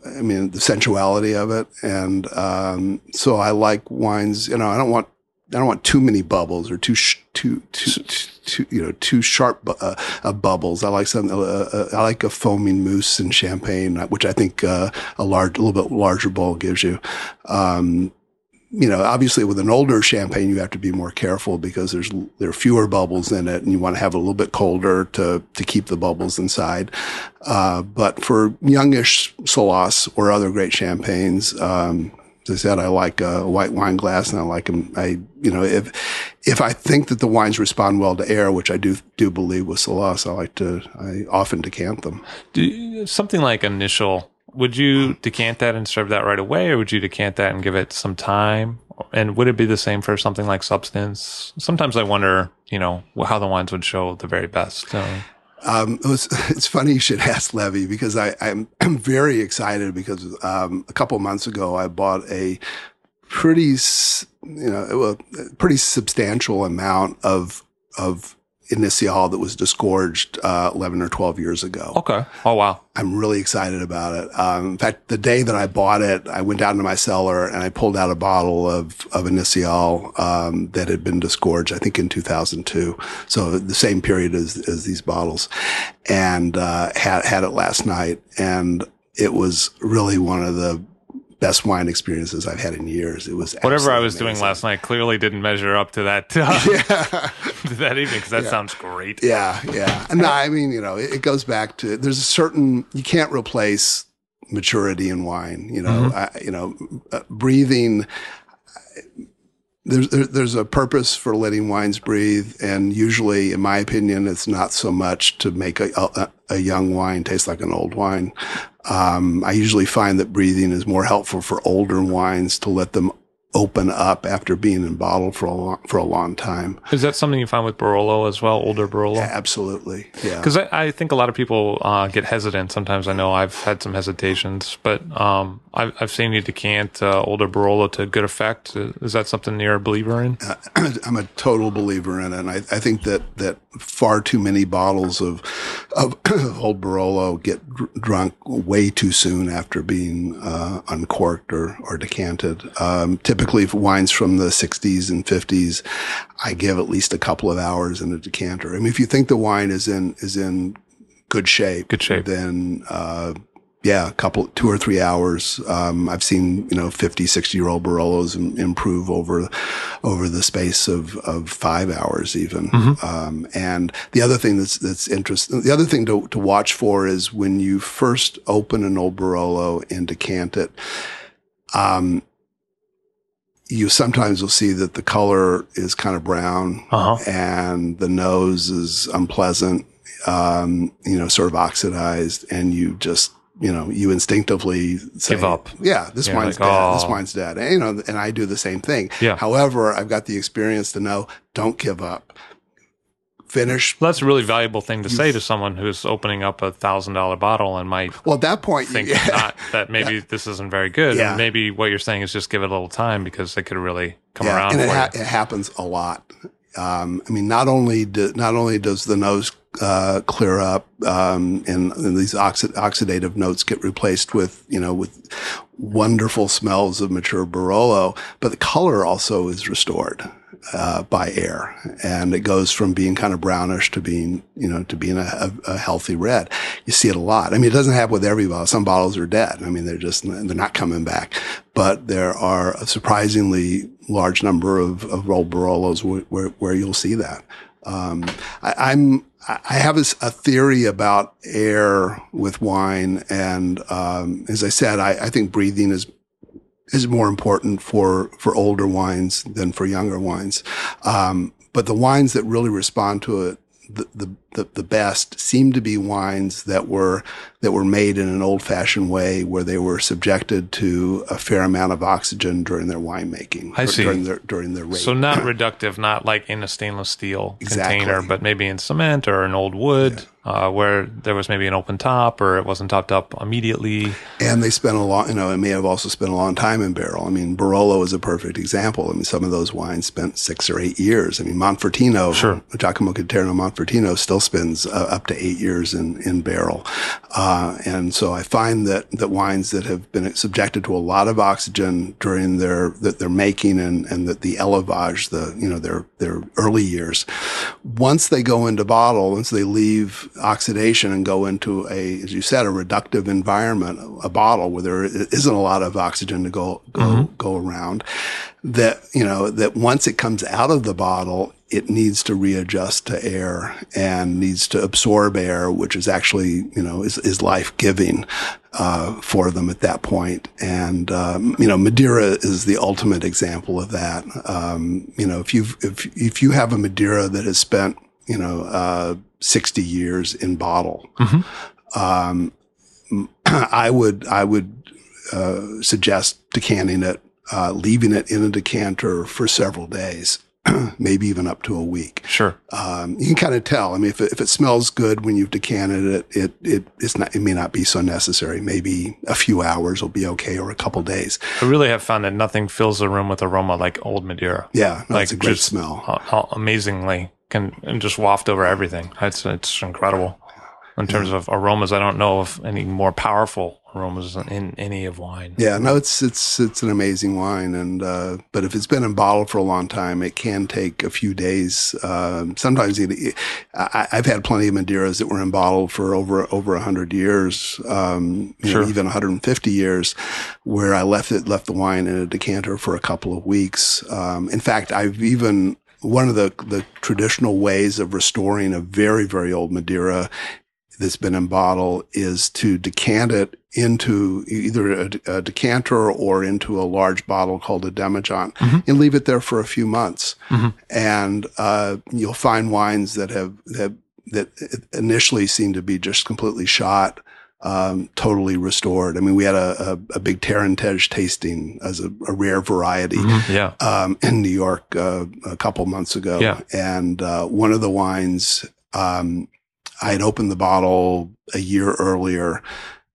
I mean, the sensuality of it. And, um, so I like wines, you know, I don't want, I don't want too many bubbles or too, sh- too, too, too, you know, too sharp, uh, uh, bubbles. I like some, uh, uh, I like a foaming mousse in champagne, which I think, uh, a large, a little bit larger bowl gives you. Um, you know, obviously with an older champagne, you have to be more careful because there's there are fewer bubbles in it, and you want to have a little bit colder to to keep the bubbles inside. Uh, but for youngish Selosse or other great champagnes, um, as I said, I like a white wine glass, and I like them. I you know if if I think that the wines respond well to air, which I do do believe with Selosse, I like to I often decant them. Do, something like initial would you decant that and serve that right away, or would you decant that and give it some time? And would it be the same for something like substance? Sometimes I wonder, you know, how the wines would show the very best. So. Um, *laughs* it was, it's funny you should *laughs* ask Levi because I, I'm, *clears throat* I'm very excited because um, a couple months ago I bought a pretty, you know, a pretty substantial amount of of Initial that was disgorged uh, 11 or 12 years ago. Okay. Oh, wow. I'm really excited about it. Um, in fact, the day that I bought it, I went down to my cellar and I pulled out a bottle of, of Initial um, that had been disgorged, I think in 2002. So the same period as, as these bottles. And uh, had, had it last night. And it was really one of the best wine experiences I've had in years. It was whatever I was amazing. doing last night clearly didn't measure up to that uh, *laughs* yeah. *laughs* to that evening because that yeah. sounds great. Yeah, yeah. And no, I mean, you know, it, it, goes back to there's a certain you can't replace maturity in wine. You know, I, you know, uh, breathing. There's there's a purpose for letting wines breathe, and usually, in my opinion, it's not so much to make a, a, a young wine tastes like an old wine. Um, I usually find that breathing is more helpful for older wines to let them open up after being in bottle for a long, for a long time. Is that something you find with Barolo as well, older Barolo? Yeah, absolutely. Yeah. Because I, I, think a lot of people uh, get hesitant. Sometimes I know I've had some hesitations, but um, I've, I've, seen you decant uh, older Barolo to good effect. Is that something you're a believer in? Uh, *clears throat* I'm a total believer in it. And I, I, think that, that far too many bottles of, of *clears throat* old Barolo get dr- drunk way too soon after being uh, uncorked or, or decanted. Um, typically for wines from the 60s and 50s, I give at least a couple of hours in a decanter. I mean, if you think the wine is in is in good shape, good shape, then uh, yeah, a couple, two or three hours. Um, I've seen, you know, 50, 60 year old Barolos improve over, over the space of, of five hours even. Mm-hmm. Um, and the other thing that's, that's interesting, the other thing to, to watch for is when you first open an old Barolo and decant it, um, you sometimes will see that the color is kind of brown uh-huh. and the nose is unpleasant, um, you know, sort of oxidized, and you just you know, you instinctively say, give up. Yeah, this wine's like, dead. Oh. This wine's dead. And, you know, and I do the same thing. Yeah. However, I've got the experience to know don't give up finish. Well, that's a really valuable thing to say to someone who's opening up a thousand dollar bottle and might. Well, at that point, think yeah. not that *laughs* maybe yeah. this isn't very good. Yeah. And maybe what you're saying is just give it a little time because it could really come yeah, around. And it, ha- it, happens a lot. Um, I mean, not only do, not only does the nose uh, clear up um, and, and, these oxid- oxidative notes get replaced with you know with wonderful smells of mature Barolo, but the color also is restored uh, by air, and it goes from being kind of brownish to being, you know, to being a, a, healthy red. You see it a lot. I mean, it doesn't happen with every bottle. Some bottles are dead. I mean, they're just they're not coming back. But there are a surprisingly large number of, of Barolos where, where, where you'll see that. Um, I, am I have a, a, theory about air with wine, and um, as I said, I, I think breathing is is more important for for older wines than for younger wines. Um, but the wines that really respond to it the, the, the, best seem to be wines that were that were made in an old fashioned way where they were subjected to a fair amount of oxygen during their winemaking. I see. During their during their So not reductive, not like in a stainless steel exactly. container, but maybe in cement or an old wood. Yeah uh, where there was maybe an open top or it wasn't topped up immediately. And they spent a long, you know, it may have also spent a long time in barrel. I mean, Barolo is a perfect example. I mean, some of those wines spent six or eight years. I mean, Monfortino, sure. Giacomo Conterno Monfortino still spends uh, up to eight years in, in barrel. Uh, and so I find that, that wines that have been subjected to a lot of oxygen during their, that they're making and, and that the élevage, the, you know, their, their early years, once they go into bottle, once they leave oxidation and go into a, as you said, a reductive environment, a bottle where there isn't a lot of oxygen to go go mm-hmm. go around. That you know that once it comes out of the bottle, it needs to readjust to air and needs to absorb air, which is actually you know is, is life giving uh, for them at that point. And um, you know, Madeira is the ultimate example of that. Um, you know, if you if if you have a Madeira that has spent you know uh, 60 years in bottle. Mm-hmm. Um, *clears throat* I would, I would, uh, suggest decanting it, uh, leaving it in a decanter for several days. *clears throat* maybe even up to a week. Sure. Um, you can kind of tell. I mean, if it, if it smells good when you've decanted it, it, it, it's not, it may not be so necessary. Maybe a few hours will be okay or a couple days. I really have found that nothing fills the room with aroma like old Madeira. Yeah. No, like it's a great smell. amazingly can and just waft over everything. It's it's incredible. In terms of aromas, I don't know of any more powerful aromas in any of wine. Yeah, no, it's it's it's an amazing wine, and uh, but if it's been in bottle for a long time, it can take a few days. Um, sometimes it, I, have had plenty of Madeiras that were in bottle for over over hundred years, um, sure. know, even 150 years, where I left it left the wine in a decanter for a couple of weeks. Um, in fact, I've even one of the, the traditional ways of restoring a very, very old Madeira that's been in bottle is to decant it into either a, a decanter or into a large bottle called a demijohn Mhm. and leave it there for a few months. Mhm. And uh, you'll find wines that have, have that initially seem to be just completely shot, um, totally restored. I mean, we had a, a, a big Terrantez tasting as a, a rare variety Mhm. Yeah. um, in New York uh, a couple months ago. Yeah. And uh, one of the wines, um, I had opened the bottle a year earlier.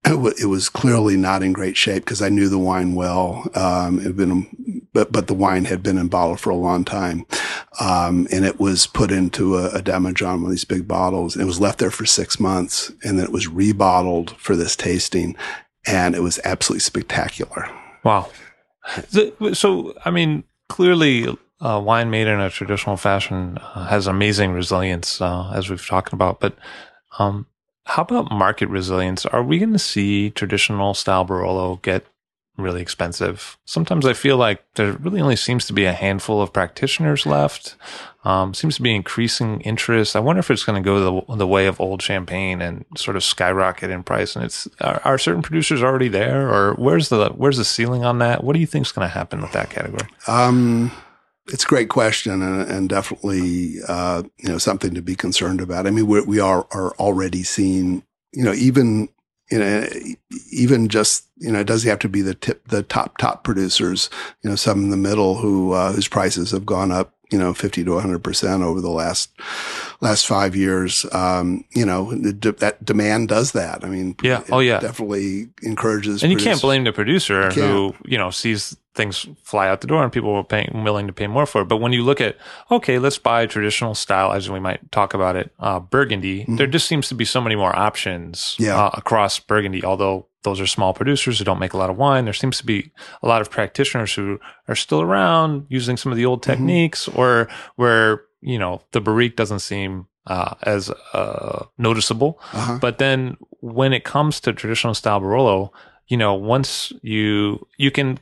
It, wa- it was clearly not in great shape because I knew the wine well. Um, it had been, but but the wine had been in bottle for a long time, um, and it was put into a, a demijohn, one of these big bottles. And it was left there for six months, and then it was rebottled for this tasting, and it was absolutely spectacular. Wow. So, I mean, clearly, uh, wine made in a traditional fashion uh, has amazing resilience, uh, as we've talked about. But um, how about market resilience? Are we going to see traditional style Barolo get really expensive? Sometimes I feel like there really only seems to be a handful of practitioners left. Um, seems to be increasing interest. I wonder if it's going to go the, the way of old champagne and sort of skyrocket in price. And it's are, are certain producers already there, or where's the where's the ceiling on that? What do you think is going to happen with that category? Um, it's a great question and, and definitely, uh, you know, something to be concerned about. I mean, we're, we are, are already seeing, you know, even, you know, even just, you know, it doesn't have to be the tip, the top, top producers, you know, some in the middle who, uh, whose prices have gone up, you know, 50 to 100% over the last, last five years. Um, you know, the, de- that demand does that. I mean, Yeah. Oh, yeah. definitely encourages. And you can't blame the producer You who you know sees things fly out the door and people were paying willing to pay more for it. But when you look at okay, let's buy traditional style, as we might talk about it, uh, Burgundy. There just seems to be so many more options Mm-hmm. Yeah. uh, across Burgundy. Although those are small producers who don't make a lot of wine, there seems to be a lot of practitioners who are still around using some of the old Mm-hmm. techniques, or where you know the barrique doesn't seem uh, as uh, noticeable. Uh-huh. But then when it comes to traditional style Barolo, you know, once you you can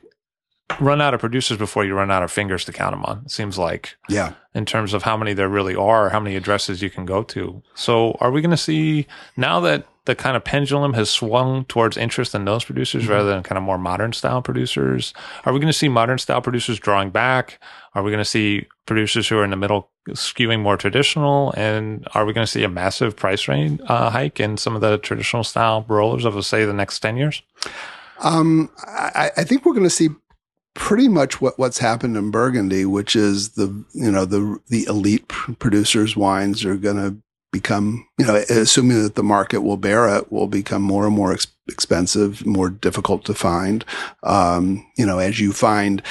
run out of producers before you run out of fingers to count them on. It seems like Yeah. in terms of how many there really are, how many addresses you can go to. So are we going to see now that the kind of pendulum has swung towards interest in those producers rather than kind of more modern style producers? Are we going to see modern style producers drawing back? Are we going to see producers who are in the middle skewing more traditional? And are we going to see a massive price range uh, hike in some of the traditional style Barolos of, say, the next 10 years? Um, I, I think we're going to see pretty much what, what's happened in Burgundy, which is the you know the the elite producers' wines are going to become you know assuming that the market will bear it will become more and more ex- expensive, more difficult to find. Um, you know, as you find.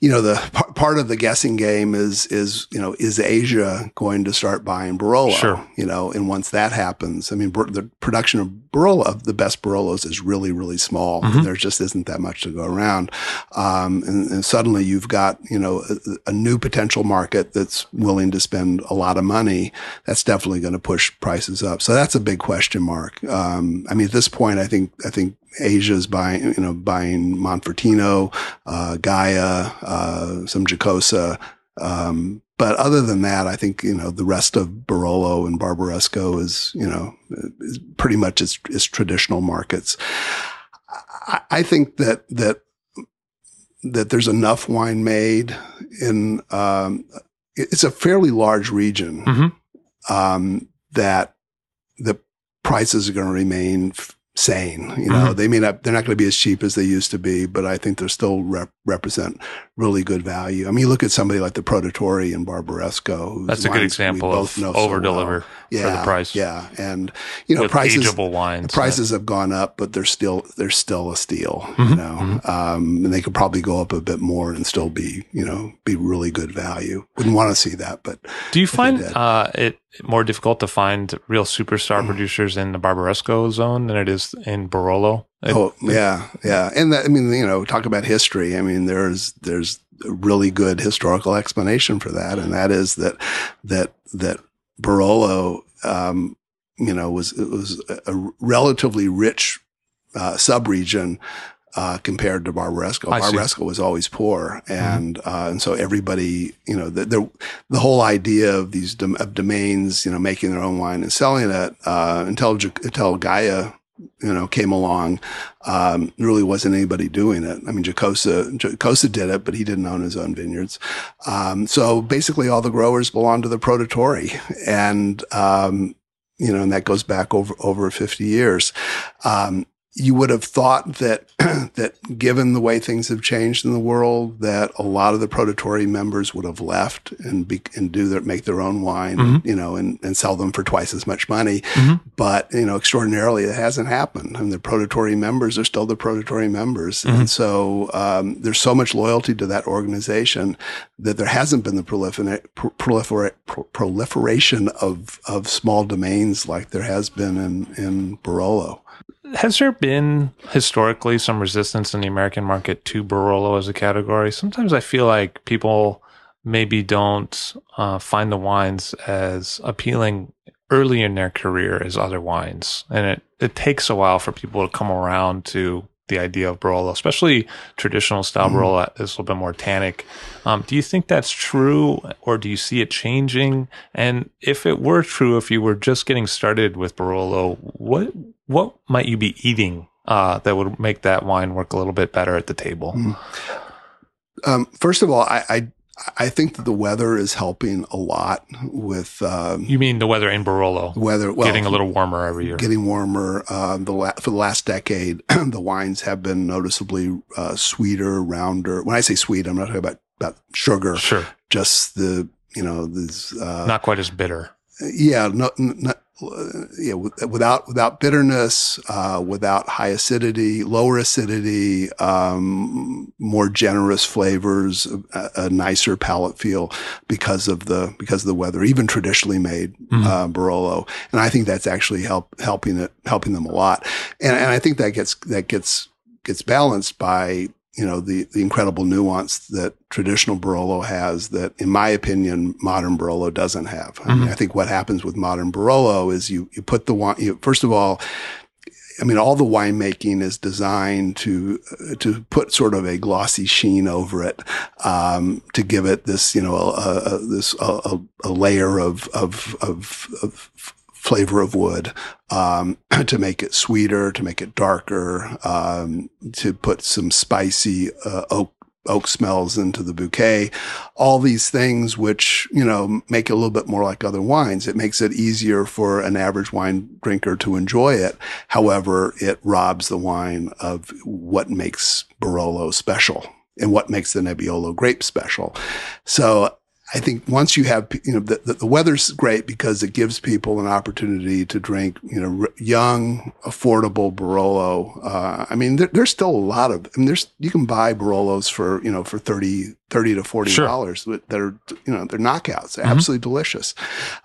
You know, the p- part of the guessing game is, is, you know, is Asia going to start buying Barolo? Sure. You know, and once that happens, I mean, Bar- the production of Barolo, of the best Barolos is really, really small. Mhm. There just isn't that much to go around. Um, and, and suddenly you've got, you know, a, a new potential market that's willing to spend a lot of money. That's definitely going to push prices up. So that's a big question mark. Um, I mean, at this point, I think, I think Asia's buying, you know, buying Monfortino, uh, Gaja, uh, some Giacosa. Um, but other than that, I think, you know, the rest of Barolo and Barbaresco is, you know, is pretty much its, its traditional markets. I, I think that, that, that there's enough wine made in, um, it's a fairly large region, Mhm. um, that the prices are going to remain f- sane. You know, Mhm. they may not, they're not going to be as cheap as they used to be, but I think they're still rep- represent really good value. I mean, you look at somebody like the Produttori and Barbaresco. That's a good example both of know so over well. deliver yeah, for the price. Yeah. And, you know, with prices, ageable wines. the prices have gone up, but they're still they're still a steal, you Mhm, know. Um, and they could probably go up a bit more and still be, you know, be really good value. Wouldn't want to see that, but Do you find uh, it more difficult to find real superstar producers in the Barbaresco zone than it is in Barolo? It- oh yeah, yeah. And that, I mean, you know, talk about history. I mean, there's there's a really good historical explanation for that, and that is that that that Barolo, um, you know, was it was a, relatively rich uh, subregion uh, compared to Barbaresco. I see. Barbaresco was always poor, and uh, and so everybody, you know, the, the the whole idea of these dom- of domains, you know, making their own wine and selling it uh, until until Gaja, you know, came along, um, really wasn't anybody doing it. I mean, Giacosa Giacosa did it, but he didn't own his own vineyards. Um, so basically, all the growers belonged to the Produttori, and um, you know, and that goes back over over fifty years. Um, you would have thought that *clears throat* that given the way things have changed in the world, that a lot of the Produttori members would have left and be, and do their make their own wine, Mhm. you know, and, and sell them for twice as much money. Mhm. But you know, extraordinarily, it hasn't happened. I mean, the Produttori members are still the Produttori members, Mhm. and so um, there's so much loyalty to that organization that there hasn't been the prolifera- pro- prolifera- pro- proliferation of of small domains like there has been in in Barolo. Has there been historically some resistance in the American market to Barolo as a category? Sometimes I feel like people maybe don't uh, find the wines as appealing early in their career as other wines. And it, it takes a while for people to come around to the idea of Barolo, especially traditional style Mhm. Barolo is a little bit more tannic. Um, do you think that's true or do you see it changing? And if it were true, if you were just getting started with Barolo, what what might you be eating uh, that would make that wine work a little bit better at the table? Mm. Um, first of all, I, I I think that the weather is helping a lot with um, You mean the weather in Barolo weather. Well, getting a little warmer every year? getting warmer. Uh, the la- for the last decade, *clears throat* the wines have been noticeably uh, sweeter, rounder. When I say sweet, I'm not talking about about sugar. Sure, Just the you know this. Uh, not quite as bitter. yeah, no, not, yeah, with- without without bitterness, uh, without high acidity, lower acidity, um, more generous flavors, a, a nicer palate feel because of the because of the weather. Even traditionally made Mhm. uh, Barolo, and I think that's actually help helping it helping them a lot. And and I think that gets that gets gets balanced by you know the the incredible nuance that traditional Barolo has that in my opinion modern Barolo doesn't have. I mean Mhm. I think what happens with modern Barolo is you you put the wine you, first of all I mean all the winemaking is designed to to put sort of a glossy sheen over it um, to give it this you know a, a, this a, a- a layer of of of, of flavor of wood um, *clears throat* to make it sweeter, to make it darker, um, to put some spicy uh, oak oak smells into the bouquet. All these things, which you know, make it a little bit more like other wines. It makes it easier for an average wine drinker to enjoy it. However, it robs the wine of what makes Barolo special and what makes the Nebbiolo grape special. So I think once you have, you know, the, the, the weather's great because it gives people an opportunity to drink, you know, r- young, affordable Barolo. Uh, I mean, there, there's still a lot of, I mean, there's, you can buy Barolos for, you know, for 30, 30 to $40 Sure. that are, you know, they're knockouts, Mhm. absolutely delicious.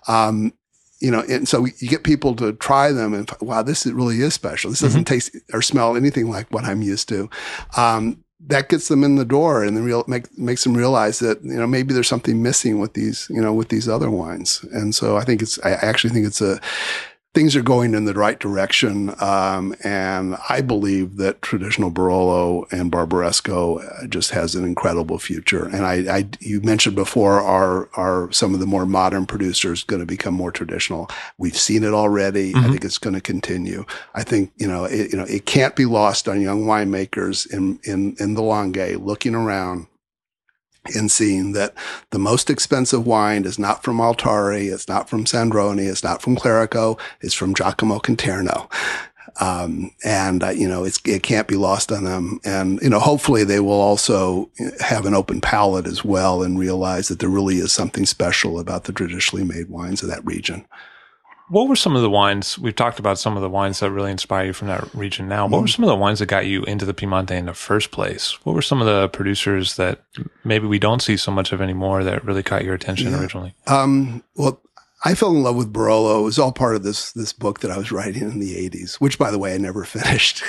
Um, you know, and so you get people to try them and wow, this really is special. This doesn't taste or smell anything like what I'm used to. Um, that gets them in the door and then real make, makes them realize that you know maybe there's something missing with these you know with these other wines. And so i think it's i actually think it's a things are going in the right direction um, and i believe that traditional barolo and barbaresco uh, just has an incredible future. And i, I you mentioned before are are some of the more modern producers going to become more traditional. We've seen it already. I Mhm. think it's going to continue. I think you know it, you know it can't be lost on young winemakers in in in the Langhe looking around and seeing that the most expensive wine is not from Altare, it's not from Sandrone, it's not from Clerico, it's from Giacomo Conterno. Um, and uh, you know it can't be lost on them, and you know hopefully they will also have an open palate as well and realize that there really is something special about the traditionally made wines of that region. What were some of the wines? We've talked about some of the wines that really inspire you from that region now. What were some of the wines that got you into the Piemonte in the first place? What were some of the producers that maybe we don't see so much of anymore that really caught your attention Yeah. originally? Um, well, I fell in love with Barolo. It was all part of this this book that I was writing in the '80s, which, by the way, I never *laughs* finished.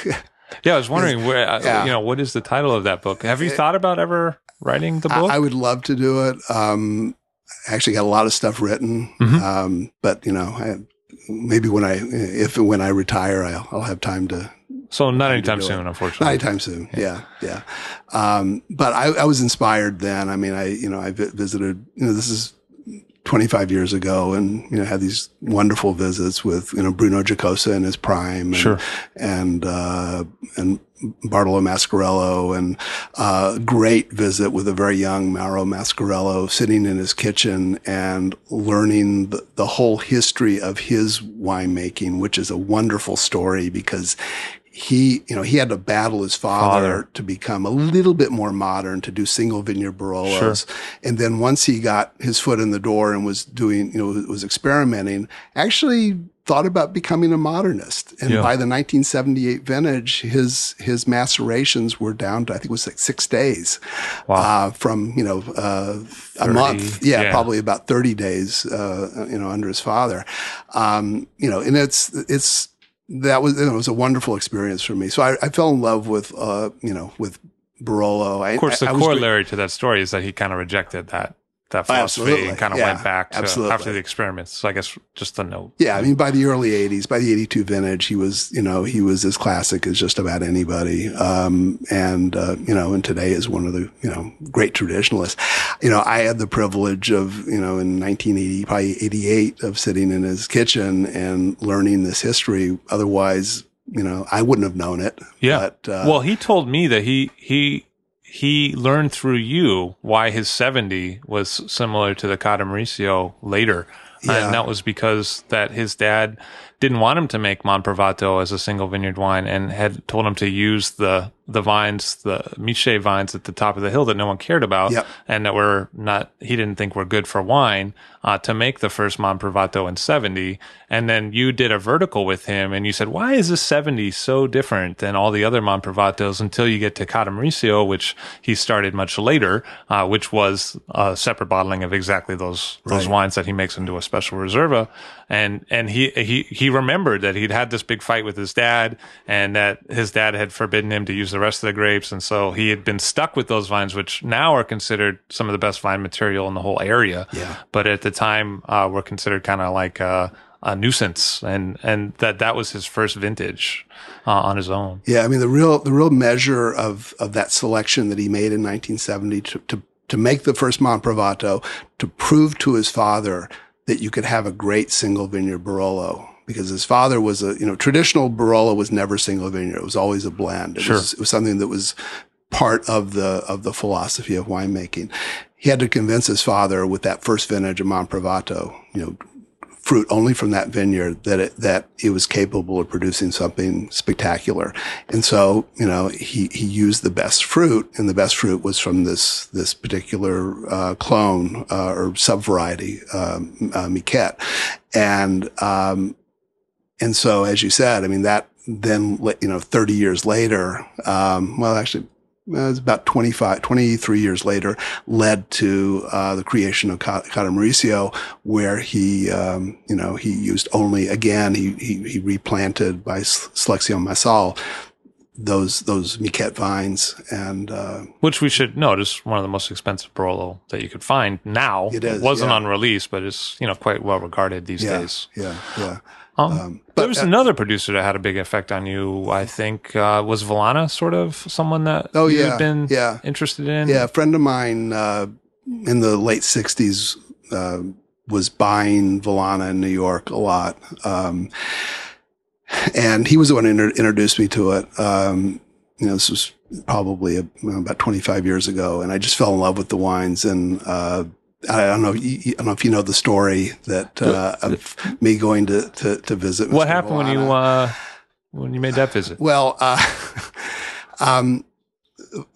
Yeah, I was wondering where, uh, Yeah. you know, what is the title of that book? Have you thought about ever writing the book? I, I would love to do it. Um, actually got a lot of stuff written, Mhm. um, but you know, I, maybe when I if when I retire, I'll, I'll have time to So not anytime do it. soon, unfortunately. Not anytime soon. Yeah, yeah. Um, but I, I was inspired then. I mean, I you know I visited. You know, this is 25 years ago, and you know had these wonderful visits with you know Bruno Giacosa in his prime, and, Sure. and uh, and Bartolo Mascarello, and uh, great visit with a very young Mauro Mascarello sitting in his kitchen and learning the, the whole history of his winemaking, which is a wonderful story because he, you know, he had to battle his father, Father. to become a little bit more modern, to do single vineyard Barolos. And then once he got his foot in the door and was doing, you know, was experimenting, actually thought about becoming a modernist. And Yeah. by the 1978 vintage, his, his macerations were down to, I think it was like six days, Wow. uh, from, you know, uh, a month. Yeah, yeah. probably about 30 days, uh, you know, under his father. Um, you know, and it's, it's, that was, it was a wonderful experience for me. So I, I fell in love with, uh, you know, with Barolo. I, of course, the I, corollary to that story is that he kind of rejected that that philosophy Absolutely. and kind of Yeah, went back to absolutely. after the experiments. So I guess just a note. Yeah, I mean, by the early '80s, by the '82 vintage, he was, you know, he was as classic as just about anybody. Um, and uh, you know, and today is one of the, you know, great traditionalists. You know, I had the privilege of, you know, in 1980, probably '88, of sitting in his kitchen and learning this history. Otherwise, you know, I wouldn't have known it. Yeah. But, uh, well, he told me that he he he learned through you why his 70 was similar to the Ca' d'Morissio later. Yeah. And that was because that his dad didn't want him to make Monprivato as a single vineyard wine and had told him to use the the vines, the Michet vines at the top of the hill that no one cared about Yep. and that were not he didn't think were good for wine uh, to make the first Monprivato in 70 and then you did a vertical with him and you said why is this 70 so different than all the other Monprivatos until you get to Ca' d'Morissio which he started much later uh, which was a separate bottling of exactly those those wines that he makes into a special reserva and and he he he remembered that he'd had this big fight with his dad and that his dad had forbidden him to use the rest of the grapes. And so he had been stuck with those vines which now are considered some of the best vine material in the whole area. Yeah. but at the time uh, were considered kind of like a, a nuisance. And and that that was his first vintage uh, on his own. Yeah, I mean the real the real measure of of that selection that he made in 1970 to to, to make the first Monprivato to prove to his father that you could have a great single vineyard Barolo because his father was a you know traditional Barolo was never single vineyard. It was always a blend. It, Sure. was, it was something that was part of the of the philosophy of winemaking. He had to convince his father with that first vintage of Monprivato you know fruit only from that vineyard that it, that it was capable of producing something spectacular. And so, you know, he, he used the best fruit and the best fruit was from this, this particular, uh, clone, uh, or subvariety, um, uh, Michet. And, um, and so, as you said, I mean, that then, you know, 30 years later, um, well, actually, uh, it was about 25, 23 years later, led to uh, the creation of Ca- Cata Mauricio, where he, um, you know, he used only again he he, he replanted by Selection Massal those those Michet vines, and uh, which we should note is one of the most expensive Barolo that you could find now. It is, wasn't yeah. on release, but it's you know quite well regarded these yeah, days. yeah, yeah. Um, Um, there was uh, another producer that had a big effect on you. I think uh, was Vallana sort of someone that Oh, you yeah, had been yeah. interested in. Yeah, a friend of mine uh, in the late '60s uh, was buying Vallana in New York a lot, um, and he was the one who inter- introduced me to it. Um, you know, this was probably a, about 25 years ago, and I just fell in love with the wines. And uh, I don't know, I don't know if you know the story that uh, of me going to to, to visit. What Mr. happened when you uh, when you made that visit? Well, uh, *laughs* um,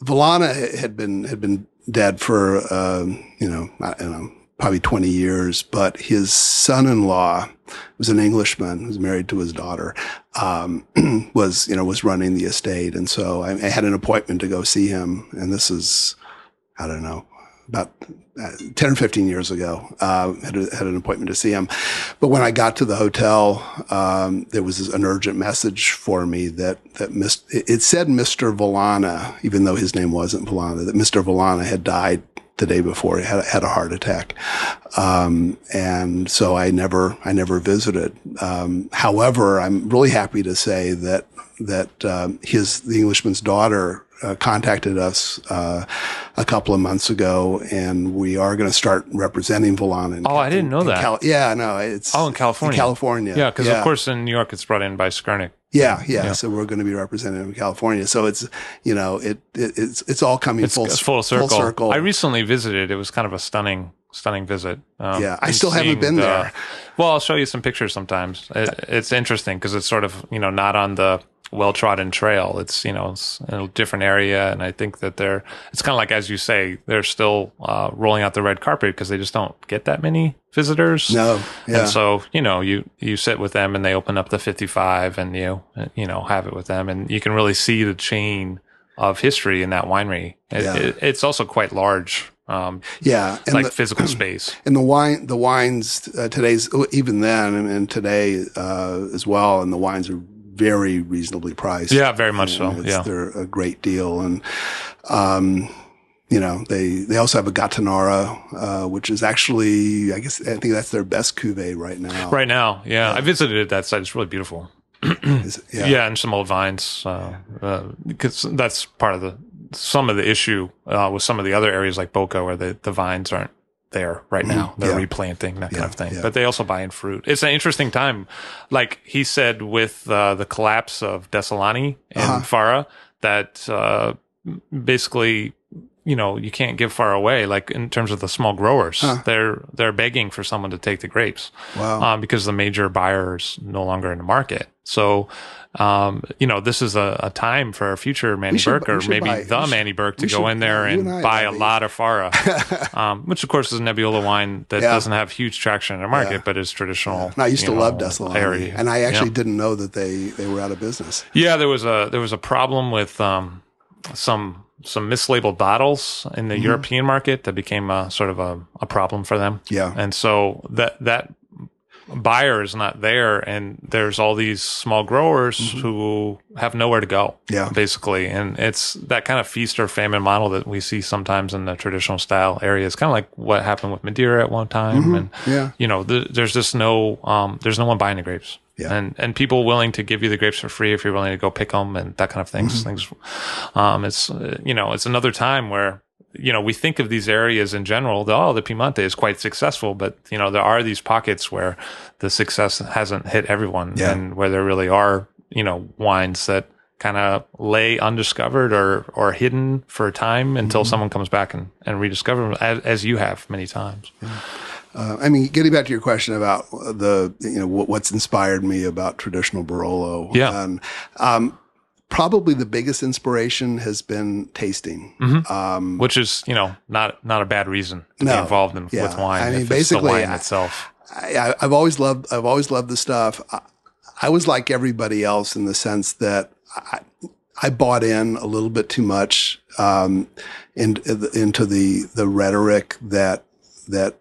Vallana had been had been dead for um, you know I don't know probably twenty years, but his son-in-law was an Englishman who was married to his daughter. Um, *clears throat* was you know was running the estate, and so I, I had an appointment to go see him, and this is I don't know about 10 or 15 years ago, uh, had, a, had an appointment to see him. But when I got to the hotel, um, there was an urgent message for me that, that it said Mr. Vallana, even though his name wasn't Vallana, that Mr. Vallana had died the day before. He had had a heart attack, um, and so I never I never visited. Um, however, I'm really happy to say that that um, his the Englishman's daughter uh, contacted us uh, a couple of months ago, and we are going to start representing Volan. In, oh, I didn't know in that. Cal- yeah, no, it's oh in California. California, yeah, because of course in New York it's brought in by Skurnik. Yeah, yeah, yeah. So we're going to be representing in California. So it's you know it, it it's it's all coming it's full, full circle. full circle. I recently visited. It was kind of a stunning stunning visit. Um, yeah, I still haven't been the, there. Well, I'll show you some pictures sometimes. It, it's interesting because it's sort of you know not on the well trodden trail. It's you know it's in a different area, and I think that they're it's kind of like as you say they're still uh, rolling out the red carpet because they just don't get that many visitors. No, yeah. and so you know you you sit with them and they open up the fifty five and you you know have it with them and you can really see the chain of history in that winery. It, Yeah. it, it's also quite large. Um, yeah, and like the, physical *clears throat* space. and the wine the wines uh, today's even then and, and today uh, as well, and the wines are very reasonably priced. Yeah, very much so. Yeah. they're a great deal, and um, you know they they also have a Gattinara, uh, which is actually I guess I think that's their best cuvee right now. Right now, yeah. I visited that site. It's really beautiful. *clears throat* Is- Yeah, and some old vines, uh, uh, because that's part of the some of the issue uh, with some of the other areas like Boca, where the, the vines aren't there right now. They're Mm-hmm. Yeah. replanting that kind of thing. yeah. But they also buy in fruit. It's an interesting time. Like he said, with uh, the collapse of Dessilani and Uh-huh. Fara, that uh, basically. You know, you can't give far away. Like in terms of the small growers, Huh. they're they're begging for someone to take the grapes Wow. um, because the major buyers no longer in the market. So, um, you know, this is a, a time for a future Mannie should- Berk or maybe buy- the should- Mannie Berk to go should- in there and buy a lot of Fara, *laughs* um, which of course is a Nebbiolo wine that Yeah. doesn't have huge traction in the market, Yeah. but is traditional. And I used to love know, Dessilani, area. and I actually Yeah. didn't know that they they were out of business. Yeah, there was a there was a problem with um, some some mislabeled bottles in Mm-hmm. the European market that became a sort of a, a problem for them. Yeah. and so that that buyer is not there, and there's all these small growers who have nowhere to go. Mm-hmm. Yeah. basically, and it's that kind of feast or famine model that we see sometimes in the traditional style areas, kind of like what happened with Madeira at one time, and Mm-hmm. Yeah. you know, th- there's just no, um, there's no one buying the grapes. Yeah. And, and people willing to give you the grapes for free if you're willing to go pick them and that kind of things. Mm-hmm. Things, um, it's, you know, it's another time where, you know, we think of these areas in general, the, oh, the Piemonte is quite successful, but, you know, there are these pockets where the success hasn't hit everyone Yeah. and where there really are, you know, wines that kind of lay undiscovered or, or hidden for a time until Mm-hmm. someone comes back and, and rediscover them as, as you have many times. Uh, I mean, getting back to your question about the, you know, what, what's inspired me about traditional Barolo. Yeah. Um, um, probably the biggest inspiration has been tasting. Um, which is you know not not a bad reason to be involved in Yeah. with wine. I mean, if it's the basically, wine I- itself. I, I've always loved, I've always loved the stuff. I, I was like everybody else in the sense that I, I bought in a little bit too much, um, in, into the, the rhetoric that, that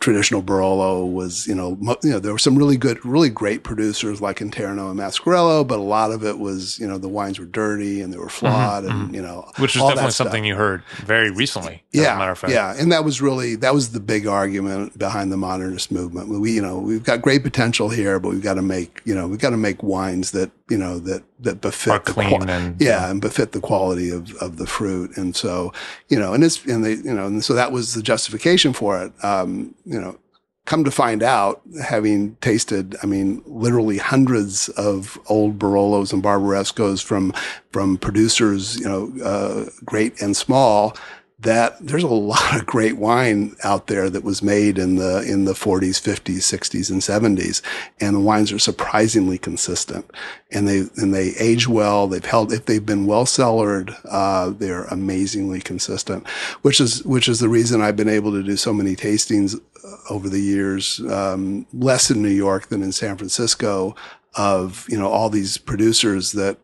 traditional Barolo was, you know, you know, there were some really good, really great producers like Conterno and Mascarello, but a lot of it was, you know, the wines were dirty and they were mm-hmm, flawed and, mm-hmm. you know, Which is all definitely something you heard very recently. As Yeah, a matter of fact. yeah, and that was really that was the big argument behind the modernist movement. We, you know, we've got great potential here, but we've got to make, you know, we've got to make wines that, you know, that that befit Are the clean and- yeah, and befit the quality of of the fruit. And so, you know, and it's and they, you know, and so that was the justification for it. Um, you know, come to find out, having tasted, I mean, literally hundreds of old Barolos and Barbarescos from from producers, you know, uh, great and small. That there's a *laughs* lot of great wine out there that was made in the in the 40s, 50s, 60s, and 70s, and the wines are surprisingly consistent, and they and they age well. They've held if they've been well cellared, uh, they're amazingly consistent, which is which is the reason I've been able to do so many tastings uh, over the years, um, less in New York than in San Francisco, of you know all these producers that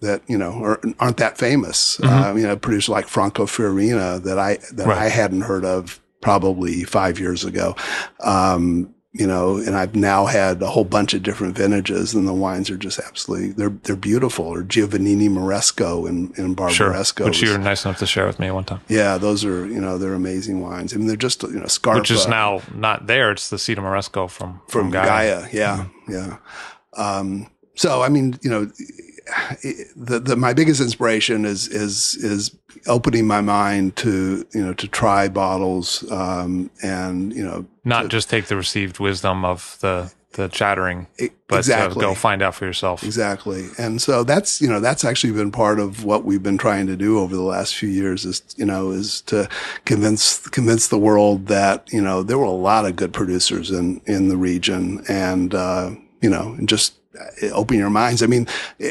that you know are, aren't that famous. Uh, you know, a producer like Franco Fiorina that I that Right. I hadn't heard of probably five years ago. Um, you know, and I've now had a whole bunch of different vintages, and the wines are just absolutely they're they're beautiful. Or Giovannini Moresco and and Barbaresco, which you were nice enough to share with me one time. Yeah, those are you know they're amazing wines. I mean, they're just you know Scarpa, which is now not there. It's the Cita Moresco from from, from Gaja. Gaja. Yeah, mm-hmm. yeah. Um, so I mean, you know, the, the my biggest inspiration is is is opening my mind to you know to try bottles um, and you know not to, just take the received wisdom of the the chattering, but exactly. go find out for yourself. Exactly, and so that's you know that's actually been part of what we've been trying to do over the last few years is you know is to convince convince the world that you know there were a lot of good producers in in the region, and uh, you know just open your minds. I mean,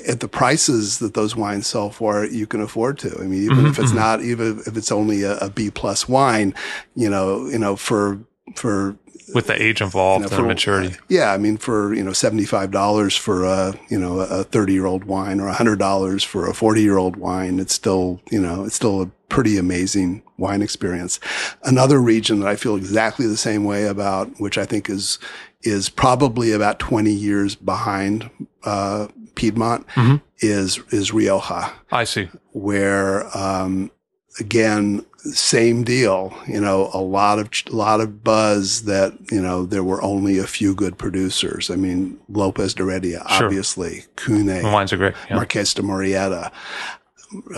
at the prices that those wines sell for, you can afford to. I mean, even mm-hmm. if it's mm-hmm. not, even if it's only a, a B plus wine, you know, you know, for for with the age involved you know, for, maturity. Yeah, I mean, for you know, seventy five dollars for a you know a thirty year old wine, or hundred dollars for a forty year old wine, it's still you know it's still a pretty amazing wine experience. Another region that I feel exactly the same way about, which I think is is probably about 20 years behind uh, Piedmont mm-hmm. is is Rioja. I see. Where um, again, same deal. You know, a lot of a lot of buzz that you know there were only a few good producers. I mean, Lopez de Heredia, sure. obviously, Cune, the wines are great. Yeah. Marques de Murrieta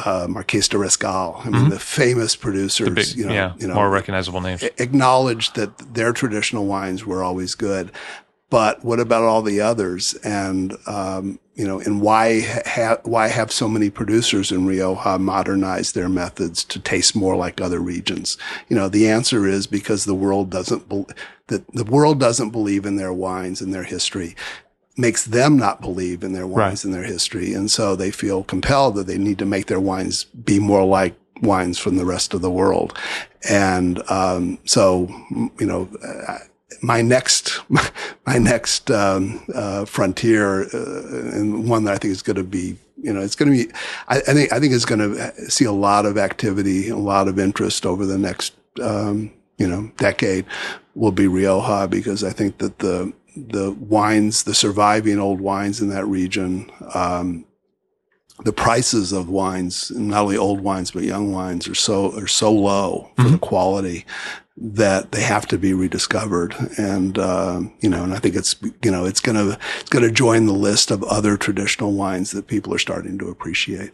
uh, Marques de Riscal. I mean, mm-hmm. the famous producers, the big, you know, yeah, you know, more recognizable names, acknowledged that their traditional wines were always good. But what about all the others? And um, you know, and why ha- why have so many producers in Rioja modernize their methods to taste more like other regions? You know, the answer is because the world doesn't be- that the world doesn't believe in their wines and their history makes them not believe in their wines right. and their history. And so they feel compelled that they need to make their wines be more like wines from the rest of the world. And, um, so, you know, uh, my next, *laughs* my next, um, uh, frontier, uh, and one that I think is going to be, you know, it's going to be, I, I, think, I think it's going to see a lot of activity, a lot of interest over the next, um, you know, decade will be Rioja because I think that the, the wines, the surviving old wines in that region, um, the prices of wines, not only old wines but young wines, are so are so low for mm-hmm. the quality that they have to be rediscovered. And uh, you know, and I think it's you know it's gonna it's gonna join the list of other traditional wines that people are starting to appreciate.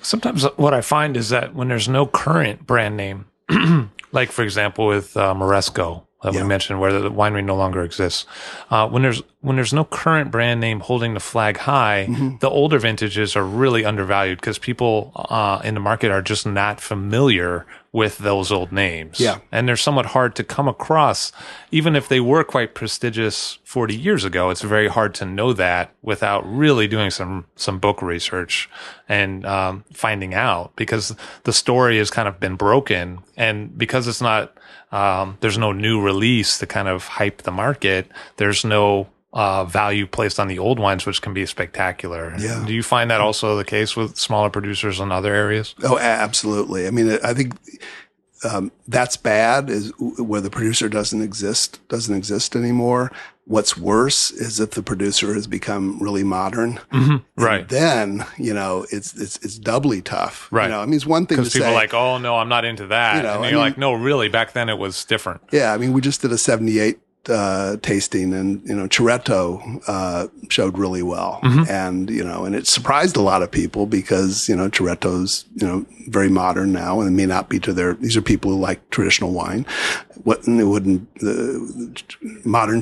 Sometimes what I find is that when there's no current brand name, *clears throat* like for example with uh, Moresco, that yeah. we mentioned, where the winery no longer exists. Uh, when there's when there's no current brand name holding the flag high, mm-hmm. the older vintages are really undervalued because people uh, in the market are just not familiar with those old names. Yeah, and they're somewhat hard to come across, even if they were quite prestigious 40 years ago. It's very hard to know that without really doing some some book research and um, finding out because the story has kind of been broken, and because it's not um, there's no new release to kind of hype the market. There's no uh, value placed on the old wines, which can be spectacular. Yeah. Do you find that also the case with smaller producers in other areas? Oh, absolutely. I mean, I think um, that's bad is where the producer doesn't exist, doesn't exist anymore. What's worse is if the producer has become really modern. Mm-hmm. Right. Then, you know, it's, it's, it's doubly tough. Right. You know, I mean, it's one thing to people say, are like, oh, no, I'm not into that. You know, and you're I mean, like, no, really, back then it was different. Yeah. I mean, we just did a 78 uh, tasting and, you know, Ceretto, uh, showed really well. Mm-hmm. And, you know, and it surprised a lot of people because, you know, Ceretto's, you know, very modern now and it may not be to their, these are people who like traditional wine. What, it wouldn't, the modern,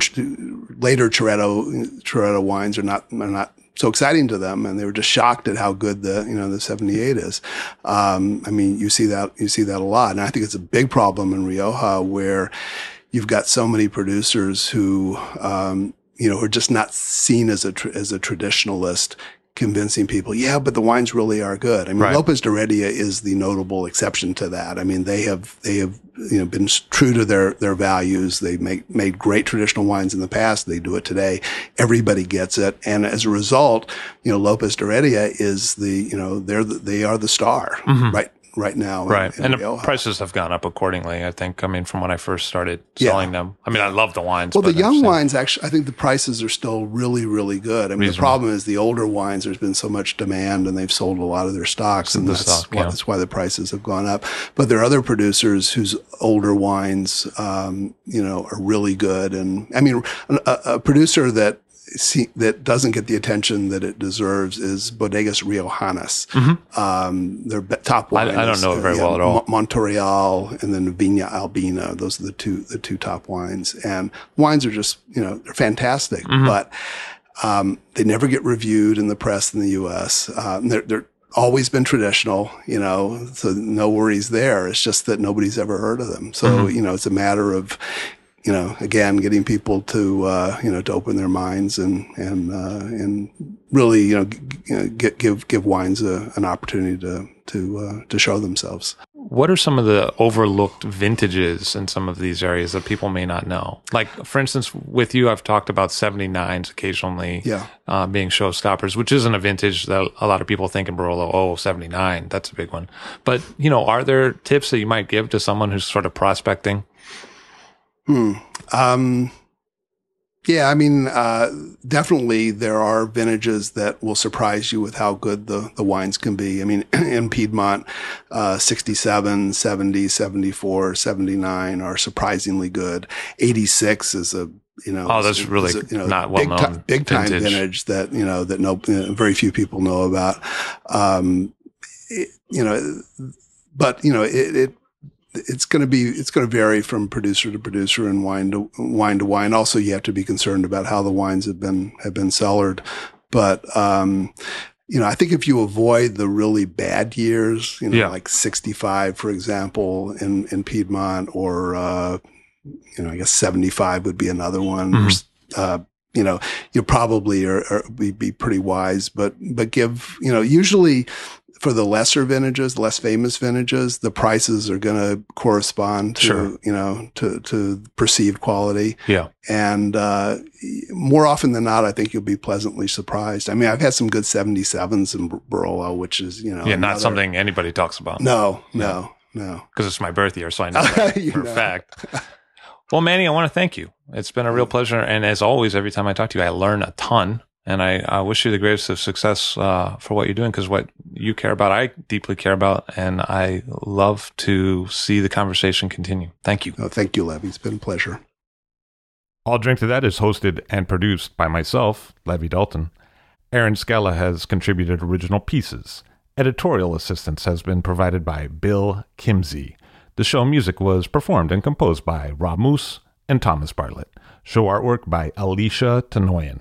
later Ceretto, Ceretto wines are not, are not so exciting to them and they were just shocked at how good the you know the 78 is um, i mean you see that you see that a lot and i think it's a big problem in rioja where you've got so many producers who, um, you know, are just not seen as a as a traditionalist, convincing people, yeah, but the wines really are good. I mean, right. Lopez de Heredia is the notable exception to that. I mean, they have they have you know been true to their their values. They make made great traditional wines in the past. They do it today. Everybody gets it, and as a result, you know, Lopez de Heredia is the you know they're the, they are the star, mm-hmm. right? Right now. Right. in and the prices have gone up accordingly, I think. I mean, from when I first started selling them. I mean, I love the wines. Well, the young wines actually, I think the prices are still really, really good. I mean, the problem is the older wines. There's been so much demand, and they've sold a lot of their stocks, and The that's stock, why, yeah. that's why the prices have gone up. But there are other producers whose older wines, um, you know, are really good. And I mean, a, a producer that see, that doesn't get the attention that it deserves is Bodegas Riojanas. Um, their top Mm-hmm. I-. I don't know it uh, very well at all. Mo- Monte Real and then Viña Albina. Those are the two the two top wines. And wines are just you know they're fantastic, Mm-hmm. but um, they never get reviewed in the press in the U.S. Um, they're, they're always been traditional, you know, so no worries there. It's just that nobody's ever heard of them. So Mm-hmm. you know, it's a matter of you know, again, getting people to uh, you know to open their minds and and uh, and really you know, g- you know get, give give wines a, an opportunity to to uh, to show themselves. What are some of the overlooked vintages in some of these areas that people may not know? Like, for instance, with you, I've talked about 79s occasionally Yeah. uh, being showstoppers, which isn't a vintage that a lot of people think in Barolo, oh, 79, that's a big one. But, you know, are there tips that you might give to someone who's sort of prospecting? Hmm. Um, yeah, I mean, uh, definitely there are vintages that will surprise you with how good the, the wines can be. I mean, *clears throat* in Piedmont, uh, 67, 70, 74, 79 are surprisingly good. 86 is a, you know, Oh, that's really a, you know, not big, well-known ti- big time vintage. vintage that, you know, that no, you know, very few people know about. Um, it- you know, but you know, it, it it's going to be it's going to vary from producer to producer and wine to wine to wine. Also, you have to be concerned about how the wines have been have been cellared. But um, you know, I think if you avoid the really bad years, you know, Yeah. like sixty five, for example, in in Piedmont, or uh, you know, I guess seventy five would be another one. Mhm. Or, uh, you know, you probably are, are be, be pretty wise, but but give you know usually for the lesser vintages, less famous vintages, the prices are going to correspond to Sure. you know to to perceived quality, Yeah. and uh, more often than not, I think you'll be pleasantly surprised. I mean, I've had some good seventy sevens in Bar- Barolo, which is you know yeah, not something anybody talks about. No, no, no. because it's my birth year, so I know *laughs* that for know. a fact. Well, Mannie, I want to thank you. It's been a real pleasure, and as always, every time I talk to you, I learn a ton. And I, I wish you the greatest of success uh, for what you're doing, because what you care about, I deeply care about, and I love to see the conversation continue. Thank you. no. Thank you, Levi. It's been a pleasure. I'll Drink to That is hosted and produced by myself, Levi Dalton. Aaron Scala has contributed original pieces. Editorial assistance has been provided by Bill Kimsey. The show music was performed and composed by Rob Moose and Thomas Bartlett. Show artwork by Alicia Tenoyan.